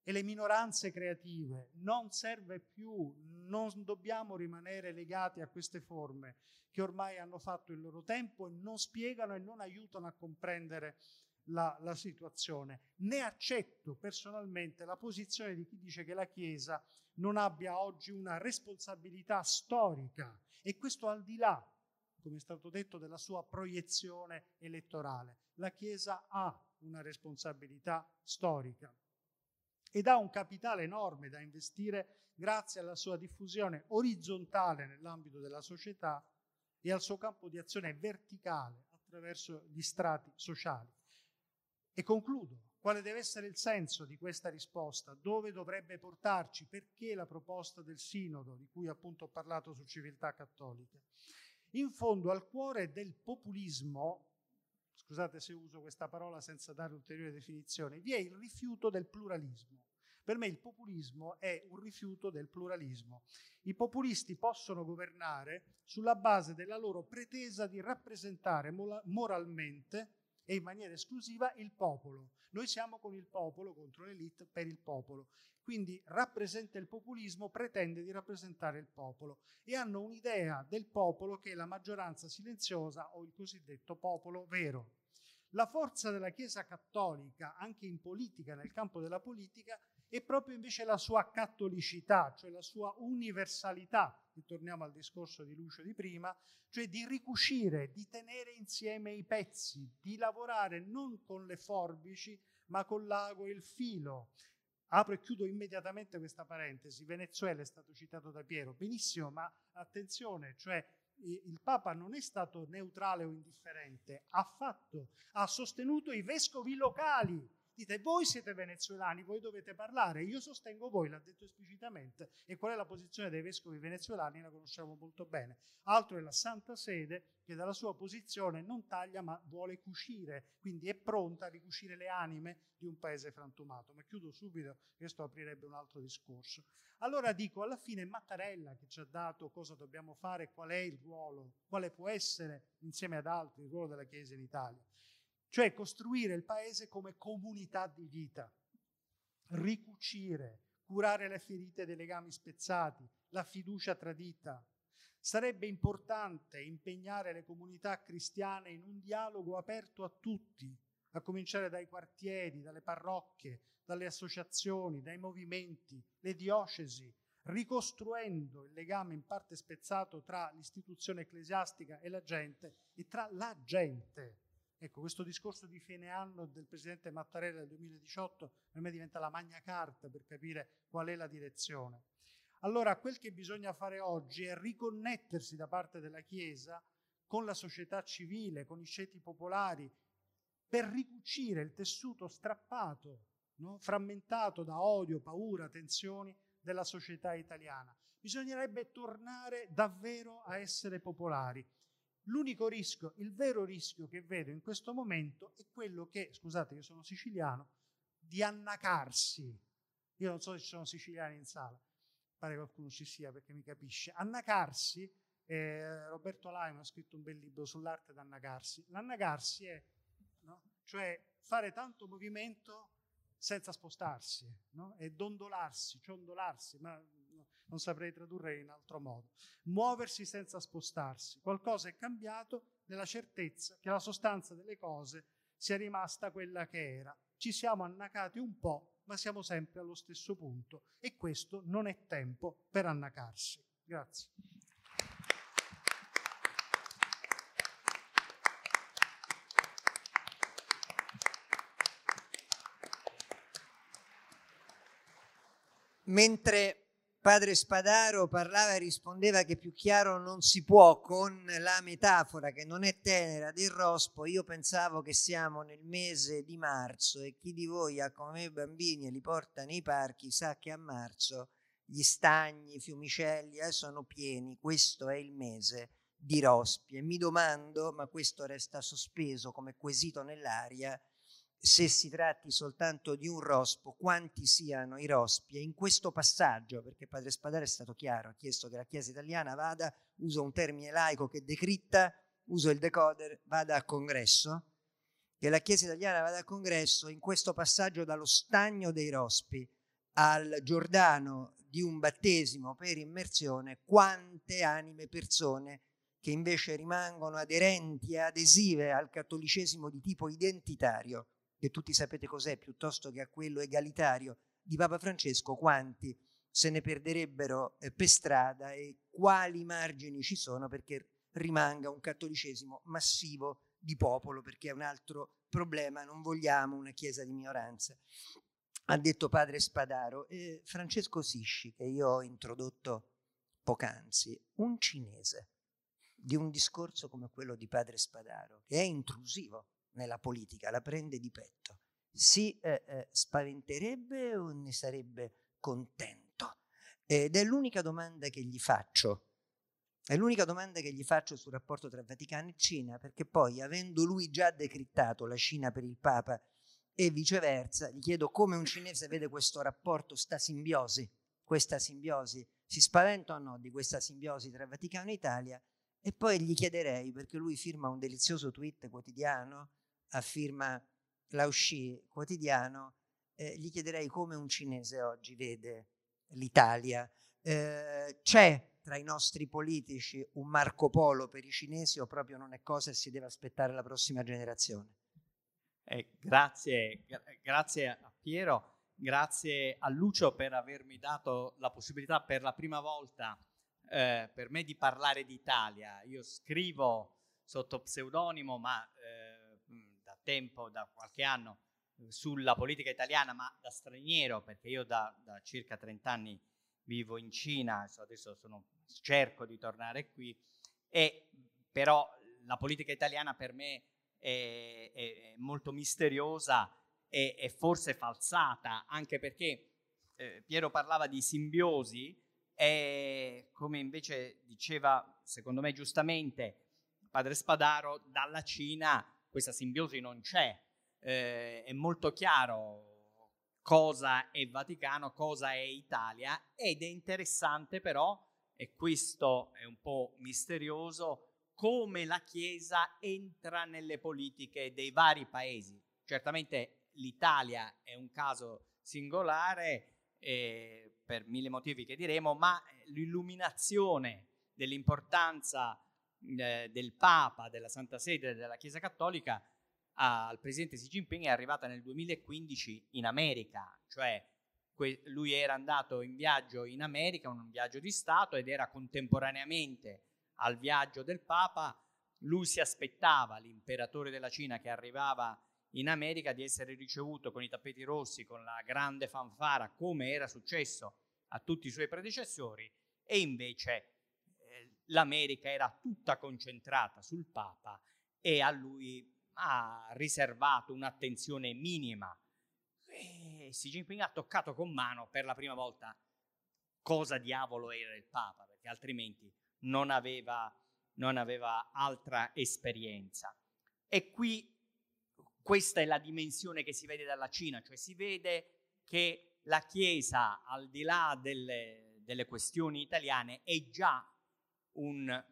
e le minoranze creative. Non serve più, non dobbiamo rimanere legati a queste forme che ormai hanno fatto il loro tempo e non spiegano e non aiutano a comprendere la, la, situazione. Ne accetto personalmente la posizione di chi dice che la Chiesa non abbia oggi una responsabilità storica e questo al di là come è stato detto, della sua proiezione elettorale. La Chiesa ha una responsabilità storica ed ha un capitale enorme da investire grazie alla sua diffusione orizzontale nell'ambito della società e al suo campo di azione verticale attraverso gli strati sociali. E concludo, quale deve essere il senso di questa risposta, dove dovrebbe portarci, perché la proposta del sinodo di cui appunto ho parlato su civiltà cattolica. In fondo al cuore del populismo, scusate se uso questa parola senza dare ulteriori definizioni, vi è il rifiuto del pluralismo. Per me il populismo è un rifiuto del pluralismo. I populisti possono governare sulla base della loro pretesa di rappresentare moralmente e in maniera esclusiva il popolo. Noi siamo con il popolo, contro l'elite, per il popolo. Quindi rappresenta il populismo, pretende di rappresentare il popolo e hanno un'idea del popolo che è la maggioranza silenziosa o il cosiddetto popolo vero. La forza della Chiesa cattolica, anche in politica, nel campo della politica, è proprio invece la sua cattolicità, cioè la sua universalità, ritorniamo al discorso di Lucio di prima, cioè di ricucire, di tenere insieme i pezzi, di lavorare non con le forbici, ma con l'ago e il filo. Apro e chiudo immediatamente questa parentesi. Venezuela è stato citato da Piero, benissimo, ma attenzione, cioè il Papa non è stato neutrale o indifferente, ha, fatto, ha sostenuto i vescovi locali Dite, voi siete venezuelani, voi dovete parlare, io sostengo voi, l'ha detto esplicitamente, e qual è la posizione dei vescovi venezuelani la conosciamo molto bene. Altro è la Santa Sede che dalla sua posizione non taglia ma vuole cucire, quindi è pronta a ricucire le anime di un paese frantumato. Ma chiudo subito, questo aprirebbe un altro discorso. Allora dico, alla fine Mattarella che ci ha dato cosa dobbiamo fare, qual è il ruolo, quale può essere insieme ad altri il ruolo della Chiesa in Italia cioè costruire il paese come comunità di vita, ricucire, curare le ferite dei legami spezzati, la fiducia tradita. Sarebbe importante impegnare le comunità cristiane in un dialogo aperto a tutti, a cominciare dai quartieri, dalle parrocchie, dalle associazioni, dai movimenti, le diocesi, ricostruendo il legame in parte spezzato tra l'istituzione ecclesiastica e la gente e tra la gente Ecco, questo discorso di fine anno del presidente Mattarella del 2018 per me diventa la magna carta per capire qual è la direzione. Allora, quel che bisogna fare oggi è riconnettersi da parte della Chiesa con la società civile, con i ceti popolari, per ricucire il tessuto strappato, no? frammentato da odio, paura, tensioni della società italiana. Bisognerebbe tornare davvero a essere popolari. L'unico rischio, il vero rischio che vedo in questo momento è quello che, scusate, io sono siciliano, di annacarsi. Io non so se ci sono siciliani in sala, pare qualcuno ci sia perché mi capisce. Annacarsi, eh, Roberto Laimo ha scritto un bel libro sull'arte d'annacarsi. L'annacarsi è, no? cioè fare tanto movimento senza spostarsi, no? e dondolarsi, ciondolarsi, ma non saprei tradurre in altro modo. Muoversi senza spostarsi. Qualcosa è cambiato nella certezza che la sostanza delle cose sia rimasta quella che era. Ci siamo annacati un po', ma siamo sempre allo stesso punto e questo non è tempo per annacarsi. Grazie. Mentre padre Spadaro parlava e rispondeva che più chiaro non si può con la metafora che non è tenera del rospo, io pensavo che siamo nel mese di marzo e chi di voi ha come me bambini e li porta nei parchi sa che a marzo gli stagni, i fiumicelli eh, sono pieni, questo è il mese di rospi. E mi domando, ma questo resta sospeso come quesito nell'aria, se si tratti soltanto di un rospo, quanti siano i rospi. E in questo passaggio, perché Padre Spadare è stato chiaro, ha chiesto che la Chiesa italiana vada, uso un termine laico che decritta, uso il decoder, vada a congresso, che la Chiesa italiana vada a congresso, in questo passaggio dallo stagno dei rospi al Giordano di un battesimo per immersione, quante anime persone che invece rimangono aderenti e adesive al cattolicesimo di tipo identitario che tutti sapete cos'è, piuttosto che a quello egalitario di Papa Francesco, quanti se ne perderebbero eh, per strada e quali margini ci sono perché rimanga un cattolicesimo massivo di popolo, perché è un altro problema, non vogliamo una chiesa di minoranza. Ha detto padre Spadaro, eh, Francesco Sisci, che io ho introdotto poc'anzi, un cinese di un discorso come quello di padre Spadaro, che è intrusivo, nella politica, la prende di petto si eh, eh, spaventerebbe o ne sarebbe contento? Ed è l'unica domanda che gli faccio. È l'unica domanda che gli faccio sul rapporto tra Vaticano e Cina, perché poi, avendo lui già decrittato la Cina per il Papa e viceversa, gli chiedo come un cinese vede questo rapporto, sta simbiosi, questa simbiosi, si spaventa o no di questa simbiosi tra Vaticano e Italia? E poi gli chiederei, perché lui firma un delizioso tweet quotidiano, a firma Lausci quotidiano, eh, gli chiederei come un cinese oggi vede l'Italia. Eh, c'è tra i nostri politici un Marco Polo per i cinesi o proprio non è cosa e si deve aspettare la prossima generazione? Eh, grazie, grazie a Piero, grazie a Lucio per avermi dato la possibilità per la prima volta eh, per me di parlare d'Italia. Io scrivo sotto pseudonimo, ma eh, tempo, da qualche anno, sulla politica italiana, ma da straniero, perché io da, da circa 30 anni vivo in Cina, adesso sono, cerco di tornare qui, e però la politica italiana per me è, è molto misteriosa e, e, forse falsata, anche perché eh, Piero parlava di simbiosi e come invece diceva, secondo me giustamente, padre Spadaro, dalla Cina questa simbiosi non c'è, eh, è molto chiaro cosa è Vaticano, cosa è Italia ed è interessante però, e questo è un po' misterioso, come la Chiesa entra nelle politiche dei vari paesi. Certamente l'Italia è un caso singolare eh, per mille motivi che diremo, ma l'illuminazione dell'importanza eh, del Papa, della Santa Sede, della Chiesa Cattolica al presidente Xi Jinping è arrivata nel 2015 in America, cioè lui era andato in viaggio in America, un viaggio di Stato ed era contemporaneamente al viaggio del Papa, lui si aspettava, l'imperatore della Cina che arrivava in America, di essere ricevuto con i tappeti rossi, con la grande fanfara, come era successo a tutti i suoi predecessori, e invece l'America era tutta concentrata sul Papa e a lui ha riservato un'attenzione minima. E Xi Jinping ha toccato con mano per la prima volta cosa diavolo era il Papa, perché altrimenti non aveva, non aveva altra esperienza. E qui questa è la dimensione che si vede dalla Cina, cioè si vede che la Chiesa, al di là delle, delle questioni italiane, è già un,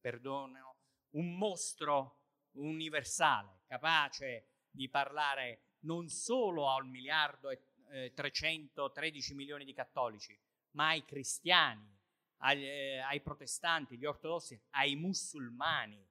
perdono, un mostro universale, capace di parlare non solo a un miliardo e eh, 313 milioni di cattolici, ma ai cristiani, ai, eh, ai protestanti, agli ortodossi, ai musulmani.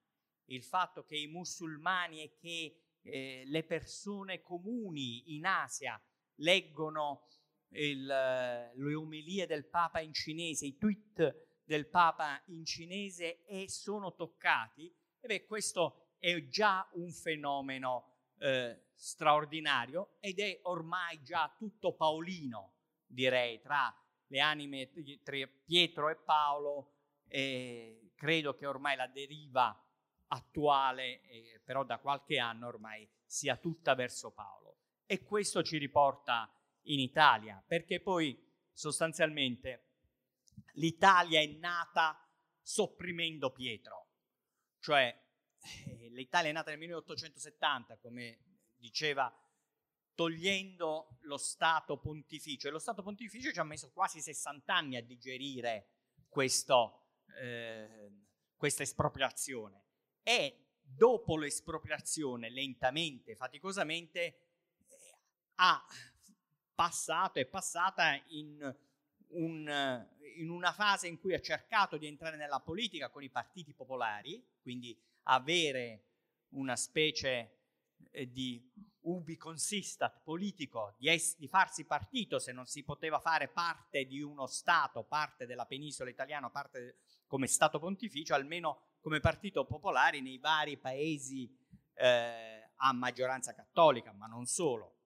Il fatto che i musulmani e che eh, le persone comuni in Asia leggono il, le omelie del Papa in cinese, i tweet del Papa in cinese e sono toccati, e beh, questo è già un fenomeno eh, straordinario ed è ormai già tutto paolino, direi, tra le anime tra Pietro e Paolo. E credo che ormai la deriva attuale, eh, però da qualche anno ormai, sia tutta verso Paolo. E questo ci riporta in Italia, perché poi sostanzialmente l'Italia è nata sopprimendo Pietro, cioè eh, l'Italia è nata nel 1870, come diceva, togliendo lo Stato pontificio. E lo Stato pontificio ci ha messo quasi 60 anni a digerire questo, eh, questa espropriazione. E dopo l'espropriazione lentamente, faticosamente, eh, ha passato, è passata in, un, in una fase in cui ha cercato di entrare nella politica con i partiti popolari, quindi avere una specie eh, di ubi consistat politico, di, es- di, farsi partito se non si poteva fare parte di uno Stato, parte della penisola italiana, parte come Stato pontificio, almeno come partito popolare nei vari paesi eh, a maggioranza cattolica, ma non solo.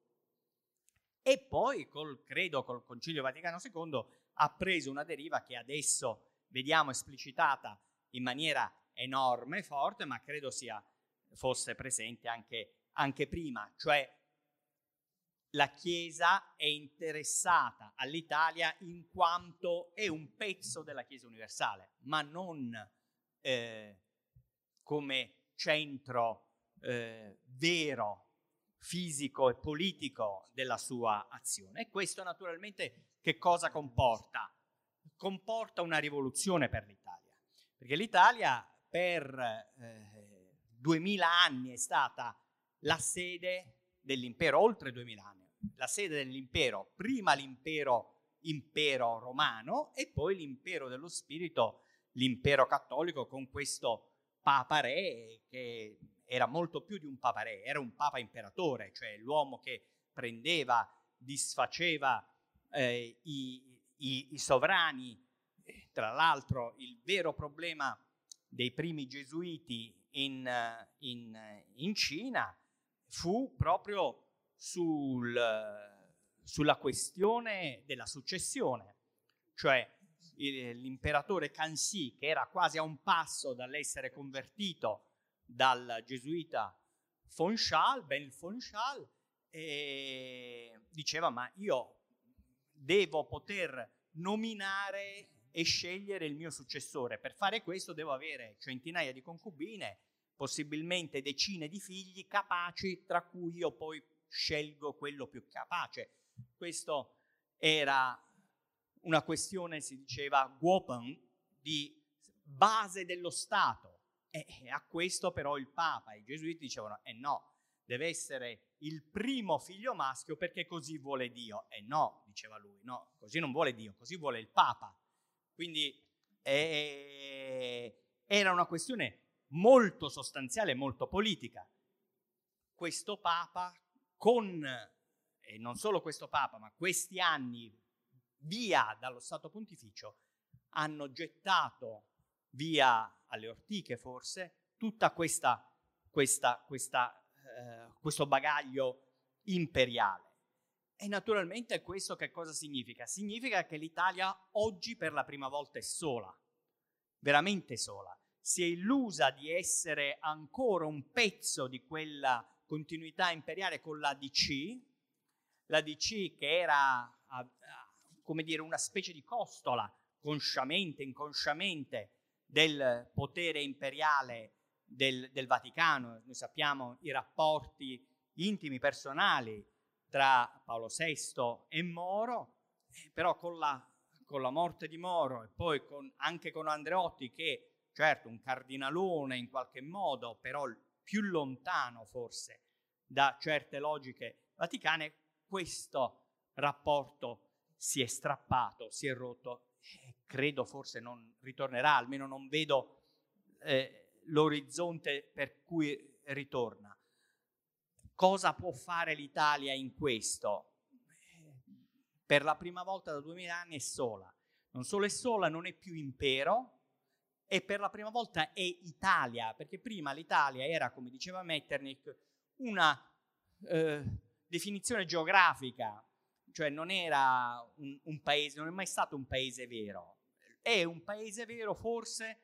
E poi, col, credo, col Concilio Vaticano II ha preso una deriva che adesso vediamo esplicitata in maniera enorme, forte, ma credo sia, fosse presente anche, anche prima, cioè la Chiesa è interessata all'Italia in quanto è un pezzo della Chiesa universale, ma non eh, come centro eh, vero, fisico e politico della sua azione. E questo naturalmente che cosa comporta? Comporta una rivoluzione per l'Italia, perché l'Italia per eh, 2000 anni è stata la sede dell'impero, oltre 2000 anni, la sede dell'impero, prima l'impero impero romano e poi l'impero dello spirito, l'impero cattolico con questo Papa Re che era molto più di un Papa Re, era un Papa imperatore, cioè l'uomo che prendeva, disfaceva eh, i, i, i sovrani. Tra l'altro il vero problema dei primi gesuiti in, in, in Cina fu proprio sul, sulla questione della successione, cioè l'imperatore Kanxi, che era quasi a un passo dall'essere convertito dal gesuita Fonchal, Ben Fonchal, diceva ma io devo poter nominare e scegliere il mio successore. Per fare questo devo avere centinaia di concubine, possibilmente decine di figli capaci, tra cui io poi scelgo quello più capace. Questo era una questione, si diceva, Guopen, di base dello Stato. E a questo però il Papa e i Gesuiti dicevano, eh no, deve essere il primo figlio maschio perché così vuole Dio. E no, diceva lui, no, così non vuole Dio, così vuole il Papa. Quindi eh, era una questione molto sostanziale, molto politica. Questo Papa con, e non solo questo Papa, ma questi anni via dallo Stato Pontificio hanno gettato via alle ortiche forse tutta questa, questa, questa, eh, questo bagaglio imperiale. E naturalmente questo che cosa significa? Significa che l'Italia oggi per la prima volta è sola, veramente sola. Si è illusa di essere ancora un pezzo di quella continuità imperiale con l'ADC, l'ADC che era come dire, una specie di costola, consciamente, inconsciamente, del potere imperiale del, del Vaticano. Noi sappiamo i rapporti intimi, personali tra Paolo VI e Moro, però con la, con la, morte di Moro e poi con, anche con Andreotti che certo un cardinalone in qualche modo, però più lontano forse da certe logiche vaticane, questo rapporto si è strappato, si è rotto credo forse non ritornerà, almeno non vedo eh, l'orizzonte per cui ritorna. Cosa può fare l'Italia in questo? Per la prima volta da 2000 anni è sola. Non solo è sola, non è più impero, e per la prima volta è Italia, perché prima l'Italia era, come diceva Metternich, una eh, definizione geografica cioè non era un, un, paese, non è mai stato un paese vero. È un paese vero forse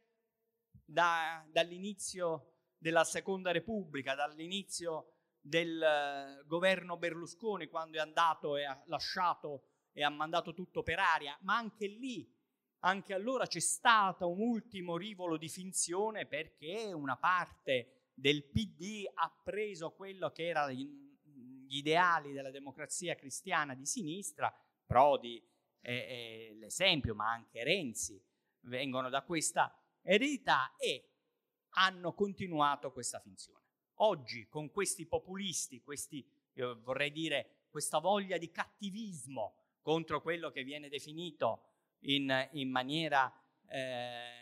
da, dall'inizio della Seconda Repubblica, dall'inizio del uh, governo Berlusconi, quando è andato e ha lasciato e ha mandato tutto per aria, ma anche lì, anche allora c'è stato un ultimo rivolo di finzione perché una parte del PD ha preso quello che era in, gli ideali della democrazia cristiana di sinistra, Prodi è, è l'esempio, ma anche Renzi vengono da questa eredità e hanno continuato questa finzione. Oggi con questi populisti, questi, vorrei dire, questa voglia di cattivismo contro quello che viene definito in, in maniera eh,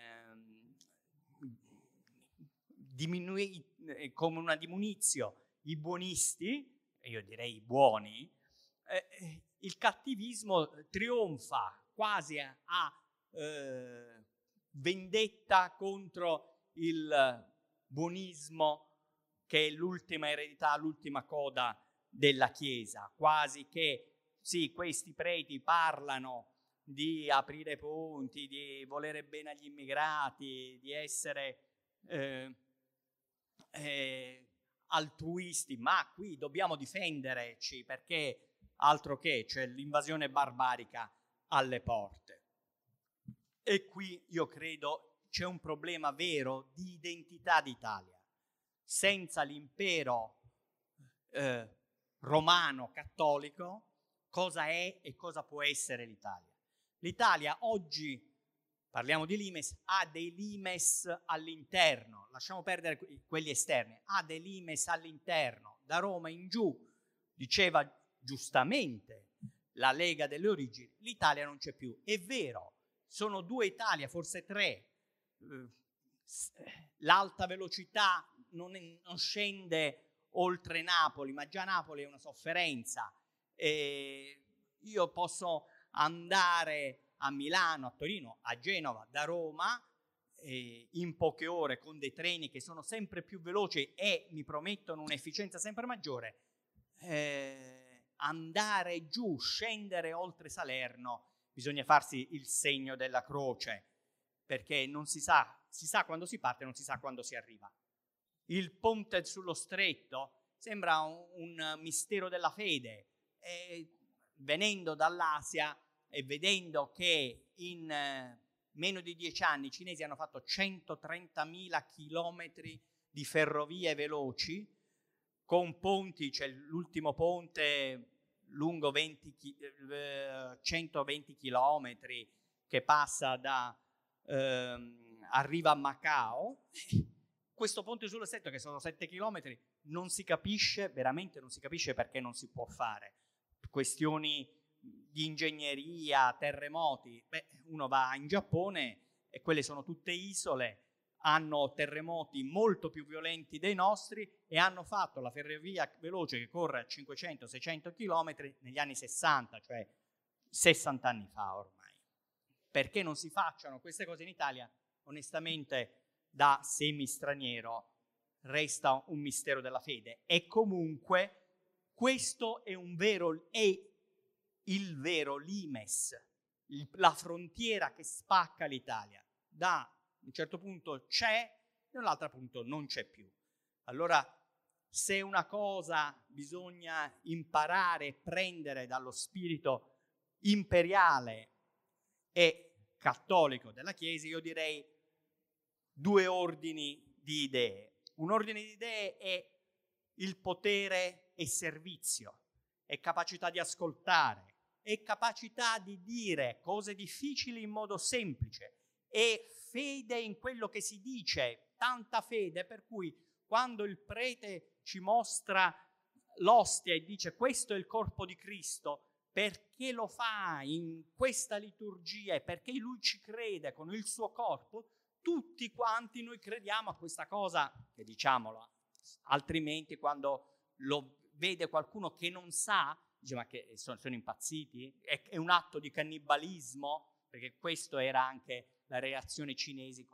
diminui, come una dimunizio i buonisti, io direi buoni, eh, eh, il cattivismo trionfa quasi a, eh, vendetta contro il buonismo che è l'ultima eredità, l'ultima coda della Chiesa, quasi che sì, questi preti parlano di aprire ponti, di volere bene agli immigrati, di essere eh, eh, altruisti, ma qui dobbiamo difenderci perché altro che, cioè l'invasione barbarica alle porte. E qui io credo c'è un problema vero di identità d'Italia. Senza l'impero eh, romano cattolico, cosa è e cosa può essere l'Italia? L'Italia oggi, parliamo di limes, ha dei limes all'interno, lasciamo perdere quelli esterni, ha dei limes all'interno, da Roma in giù, diceva giustamente la Lega delle origini, l'Italia non c'è più. È vero, sono due Italia, forse tre. Eh, l'alta velocità non, è, non scende oltre Napoli, ma già Napoli è una sofferenza. E io posso andare a Milano, a Torino, a Genova, da Roma eh, in poche ore con dei treni che sono sempre più veloci e mi promettono un'efficienza sempre maggiore. Eh, andare giù, scendere oltre Salerno, bisogna farsi il segno della croce, perché non si sa, si sa quando si parte, non si sa quando si arriva. Il ponte sullo stretto sembra un, un mistero della fede. E venendo dall'Asia e vedendo che in eh, meno di dieci anni i cinesi hanno fatto 130.000 chilometri di ferrovie veloci, con ponti, c'è cioè l'ultimo ponte lungo 20, eh, 120 chilometri che passa da, ehm, arriva a Macao, questo ponte sullo stretto che sono 7 chilometri non si capisce, veramente non si capisce perché non si può fare. Questioni di ingegneria, terremoti, beh, uno va in Giappone e quelle sono tutte isole, hanno terremoti molto più violenti dei nostri e hanno fatto la ferrovia veloce che corre a 500-600 km negli anni 60, cioè 60 anni fa ormai. Perché non si facciano queste cose in Italia? Onestamente, da semi-straniero, resta un mistero della fede. E comunque questo è vero, è il vero limes, la frontiera che spacca l'Italia da un certo punto c'è e un altro punto non c'è più. Allora, se una cosa bisogna imparare e prendere dallo spirito imperiale e cattolico della Chiesa, io direi due ordini di idee. Un ordine di idee è il potere e servizio, è capacità di ascoltare, è capacità di dire cose difficili in modo semplice, è fede in quello che si dice, tanta fede per cui quando il prete ci mostra l'ostia e dice questo è il corpo di Cristo, perché lo fa in questa liturgia e perché lui ci crede con il suo corpo, tutti quanti noi crediamo a questa cosa, che diciamolo, altrimenti quando lo vede qualcuno che non sa, dice ma che sono, sono impazziti? È, è un atto di cannibalismo? Perché questo era anche la reazione cinese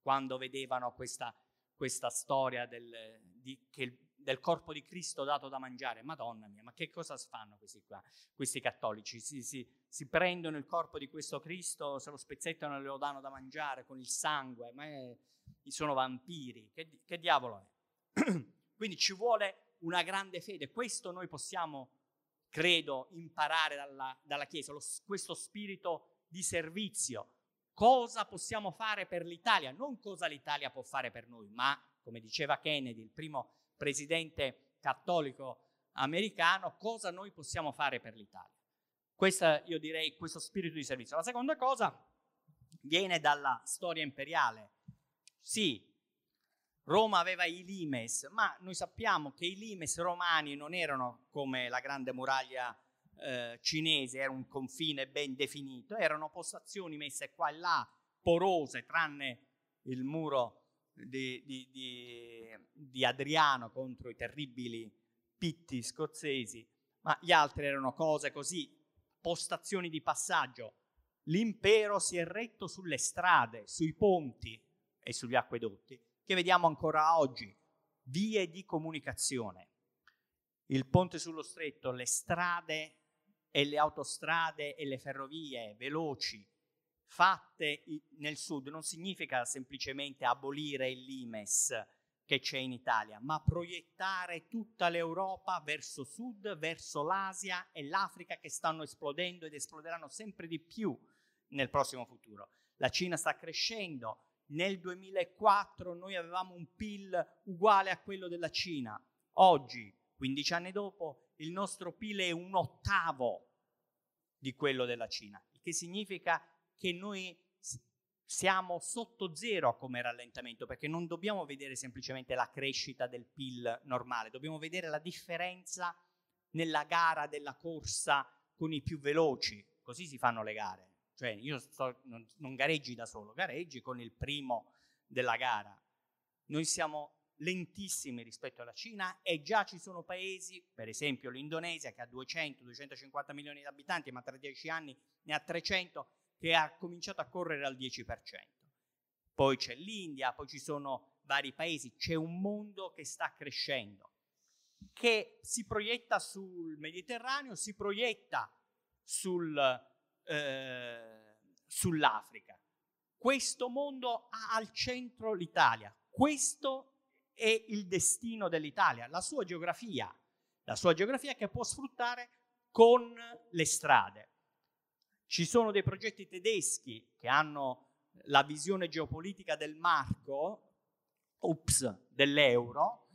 quando vedevano questa, questa storia del, di, che, del, corpo di Cristo dato da mangiare. Madonna mia, ma che cosa fanno questi qua, questi cattolici? Si, si, si prendono il corpo di questo Cristo, se lo spezzettano e lo danno da mangiare con il sangue, ma è, sono vampiri, che, che diavolo è? Quindi ci vuole una grande fede, questo noi possiamo, credo, imparare dalla, dalla Chiesa, lo, questo spirito di servizio, cosa possiamo fare per l'Italia, non cosa l'Italia può fare per noi, ma come diceva Kennedy, il primo presidente cattolico americano, cosa noi possiamo fare per l'Italia. Questa, io direi, questo spirito di servizio. La seconda cosa viene dalla storia imperiale. Sì, Roma aveva i limes, ma noi sappiamo che i limes romani non erano come la grande muraglia eh, cinese era un confine ben definito, erano postazioni messe qua e là, porose, tranne il muro di, di, di, di Adriano contro i terribili pitti scozzesi, ma gli altri erano cose così, postazioni di passaggio. L'impero si è retto sulle strade, sui ponti e sugli acquedotti, che vediamo ancora oggi, vie di comunicazione. Il ponte sullo stretto, le strade e le autostrade e le ferrovie veloci fatte nel sud non significa semplicemente abolire il limes che c'è in Italia, ma proiettare tutta l'Europa verso sud, verso l'Asia e l'Africa che stanno esplodendo ed esploderanno sempre di più nel prossimo futuro. La Cina sta crescendo, nel 2004 noi avevamo un PIL uguale a quello della Cina, oggi, 15 anni dopo, il nostro PIL è un ottavo di quello della Cina, il che significa che noi siamo sotto zero come rallentamento, perché non dobbiamo vedere semplicemente la crescita del PIL normale, dobbiamo vedere la differenza nella gara della corsa con i più veloci, così si fanno le gare. Cioè io sto, non, non gareggi da solo, gareggi con il primo della gara. Noi siamo lentissimi rispetto alla Cina e già ci sono paesi, per esempio l'Indonesia che ha 200-250 milioni di abitanti, ma tra dieci anni ne ha 300, che ha cominciato a correre al 10%. Poi c'è l'India, poi ci sono vari paesi, c'è un mondo che sta crescendo, che si proietta sul Mediterraneo, si proietta sul, eh, sull'Africa. Questo mondo ha al centro l'Italia, questo è il destino dell'Italia, la sua geografia, la sua geografia che può sfruttare con le strade. Ci sono dei progetti tedeschi che hanno la visione geopolitica del marco, ups, dell'euro,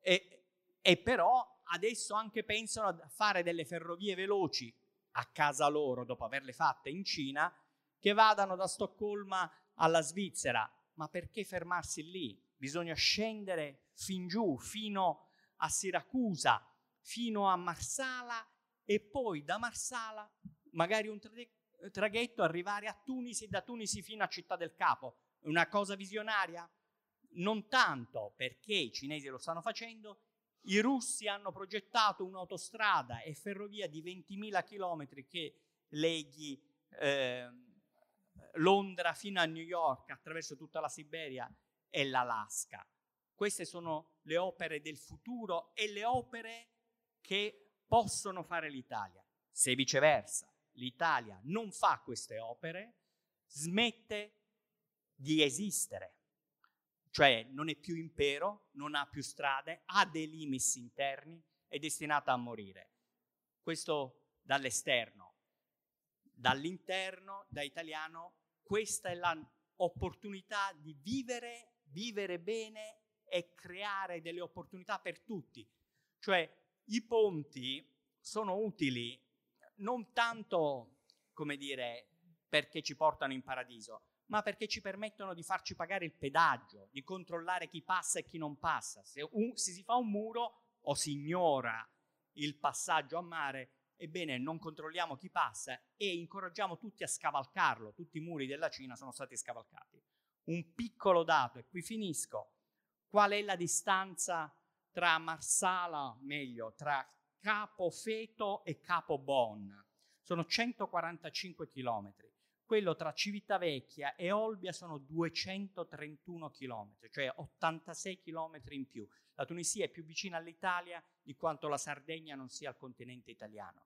e, e però adesso anche pensano a fare delle ferrovie veloci a casa loro, dopo averle fatte in Cina, che vadano da Stoccolma alla Svizzera. Ma perché fermarsi lì? Bisogna scendere fin giù, fino a Siracusa, fino a Marsala e poi da Marsala magari un traghetto arrivare a Tunisi e da Tunisi fino a Città del Capo. Una cosa visionaria? Non tanto perché i cinesi lo stanno facendo, i russi hanno progettato un'autostrada e ferrovia di 20.000 km che leghi eh, Londra fino a New York attraverso tutta la Siberia e l'Alaska. Queste sono le opere del futuro e le opere che possono fare l'Italia. Se viceversa l'Italia non fa queste opere, smette di esistere. Cioè non è più impero, non ha più strade, ha dei limiti interni, è destinata a morire. Questo dall'esterno. Dall'interno, da italiano, questa è l'opportunità di vivere, vivere bene e creare delle opportunità per tutti. Cioè i ponti sono utili non tanto, come dire, perché ci portano in paradiso, ma perché ci permettono di farci pagare il pedaggio, di controllare chi passa e chi non passa. Se, un, se si fa un muro o si ignora il passaggio a mare, ebbene non controlliamo chi passa e incoraggiamo tutti a scavalcarlo. Tutti i muri della Cina sono stati scavalcati. Un piccolo dato, e qui finisco. Qual è la distanza tra Marsala, meglio, tra Capo Feto e Capo Bon. Sono 145 km. Quello tra Civitavecchia e Olbia sono 231 km, cioè 86 km in più. La Tunisia è più vicina all'Italia di quanto la Sardegna non sia al continente italiano.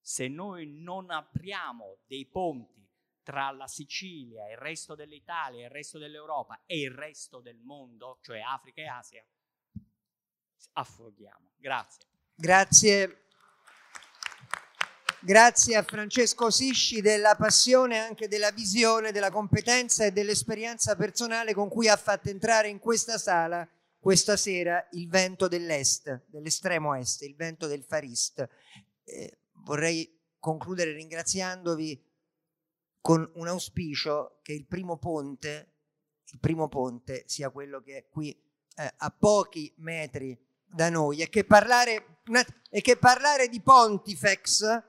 Se noi non apriamo dei ponti tra la Sicilia, il resto dell'Italia, il resto dell'Europa e il resto del mondo, cioè Africa e Asia, affoghiamo. Grazie. Grazie. Grazie a Francesco Sisci della passione, anche della visione, della competenza e dell'esperienza personale con cui ha fatto entrare in questa sala questa sera il vento dell'est, dell'estremo est, il vento del Far East. Eh, vorrei concludere ringraziandovi con un auspicio che il primo ponte, il primo ponte sia quello che è qui eh, a pochi metri da noi e che parlare, e che parlare di pontifex,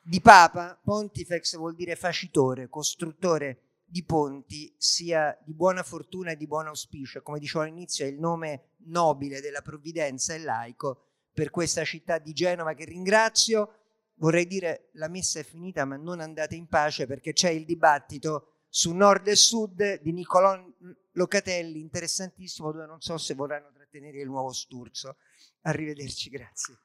di papa, pontifex vuol dire facitore, costruttore di ponti, sia di buona fortuna e di buon auspicio. Come dicevo all'inizio, è il nome nobile della provvidenza e laico per questa città di Genova che ringrazio. Vorrei dire la messa è finita, ma non andate in pace perché c'è il dibattito su nord e sud di Niccolò Locatelli, interessantissimo, dove non so se vorranno trattenere il nuovo Sturzo. Arrivederci, grazie.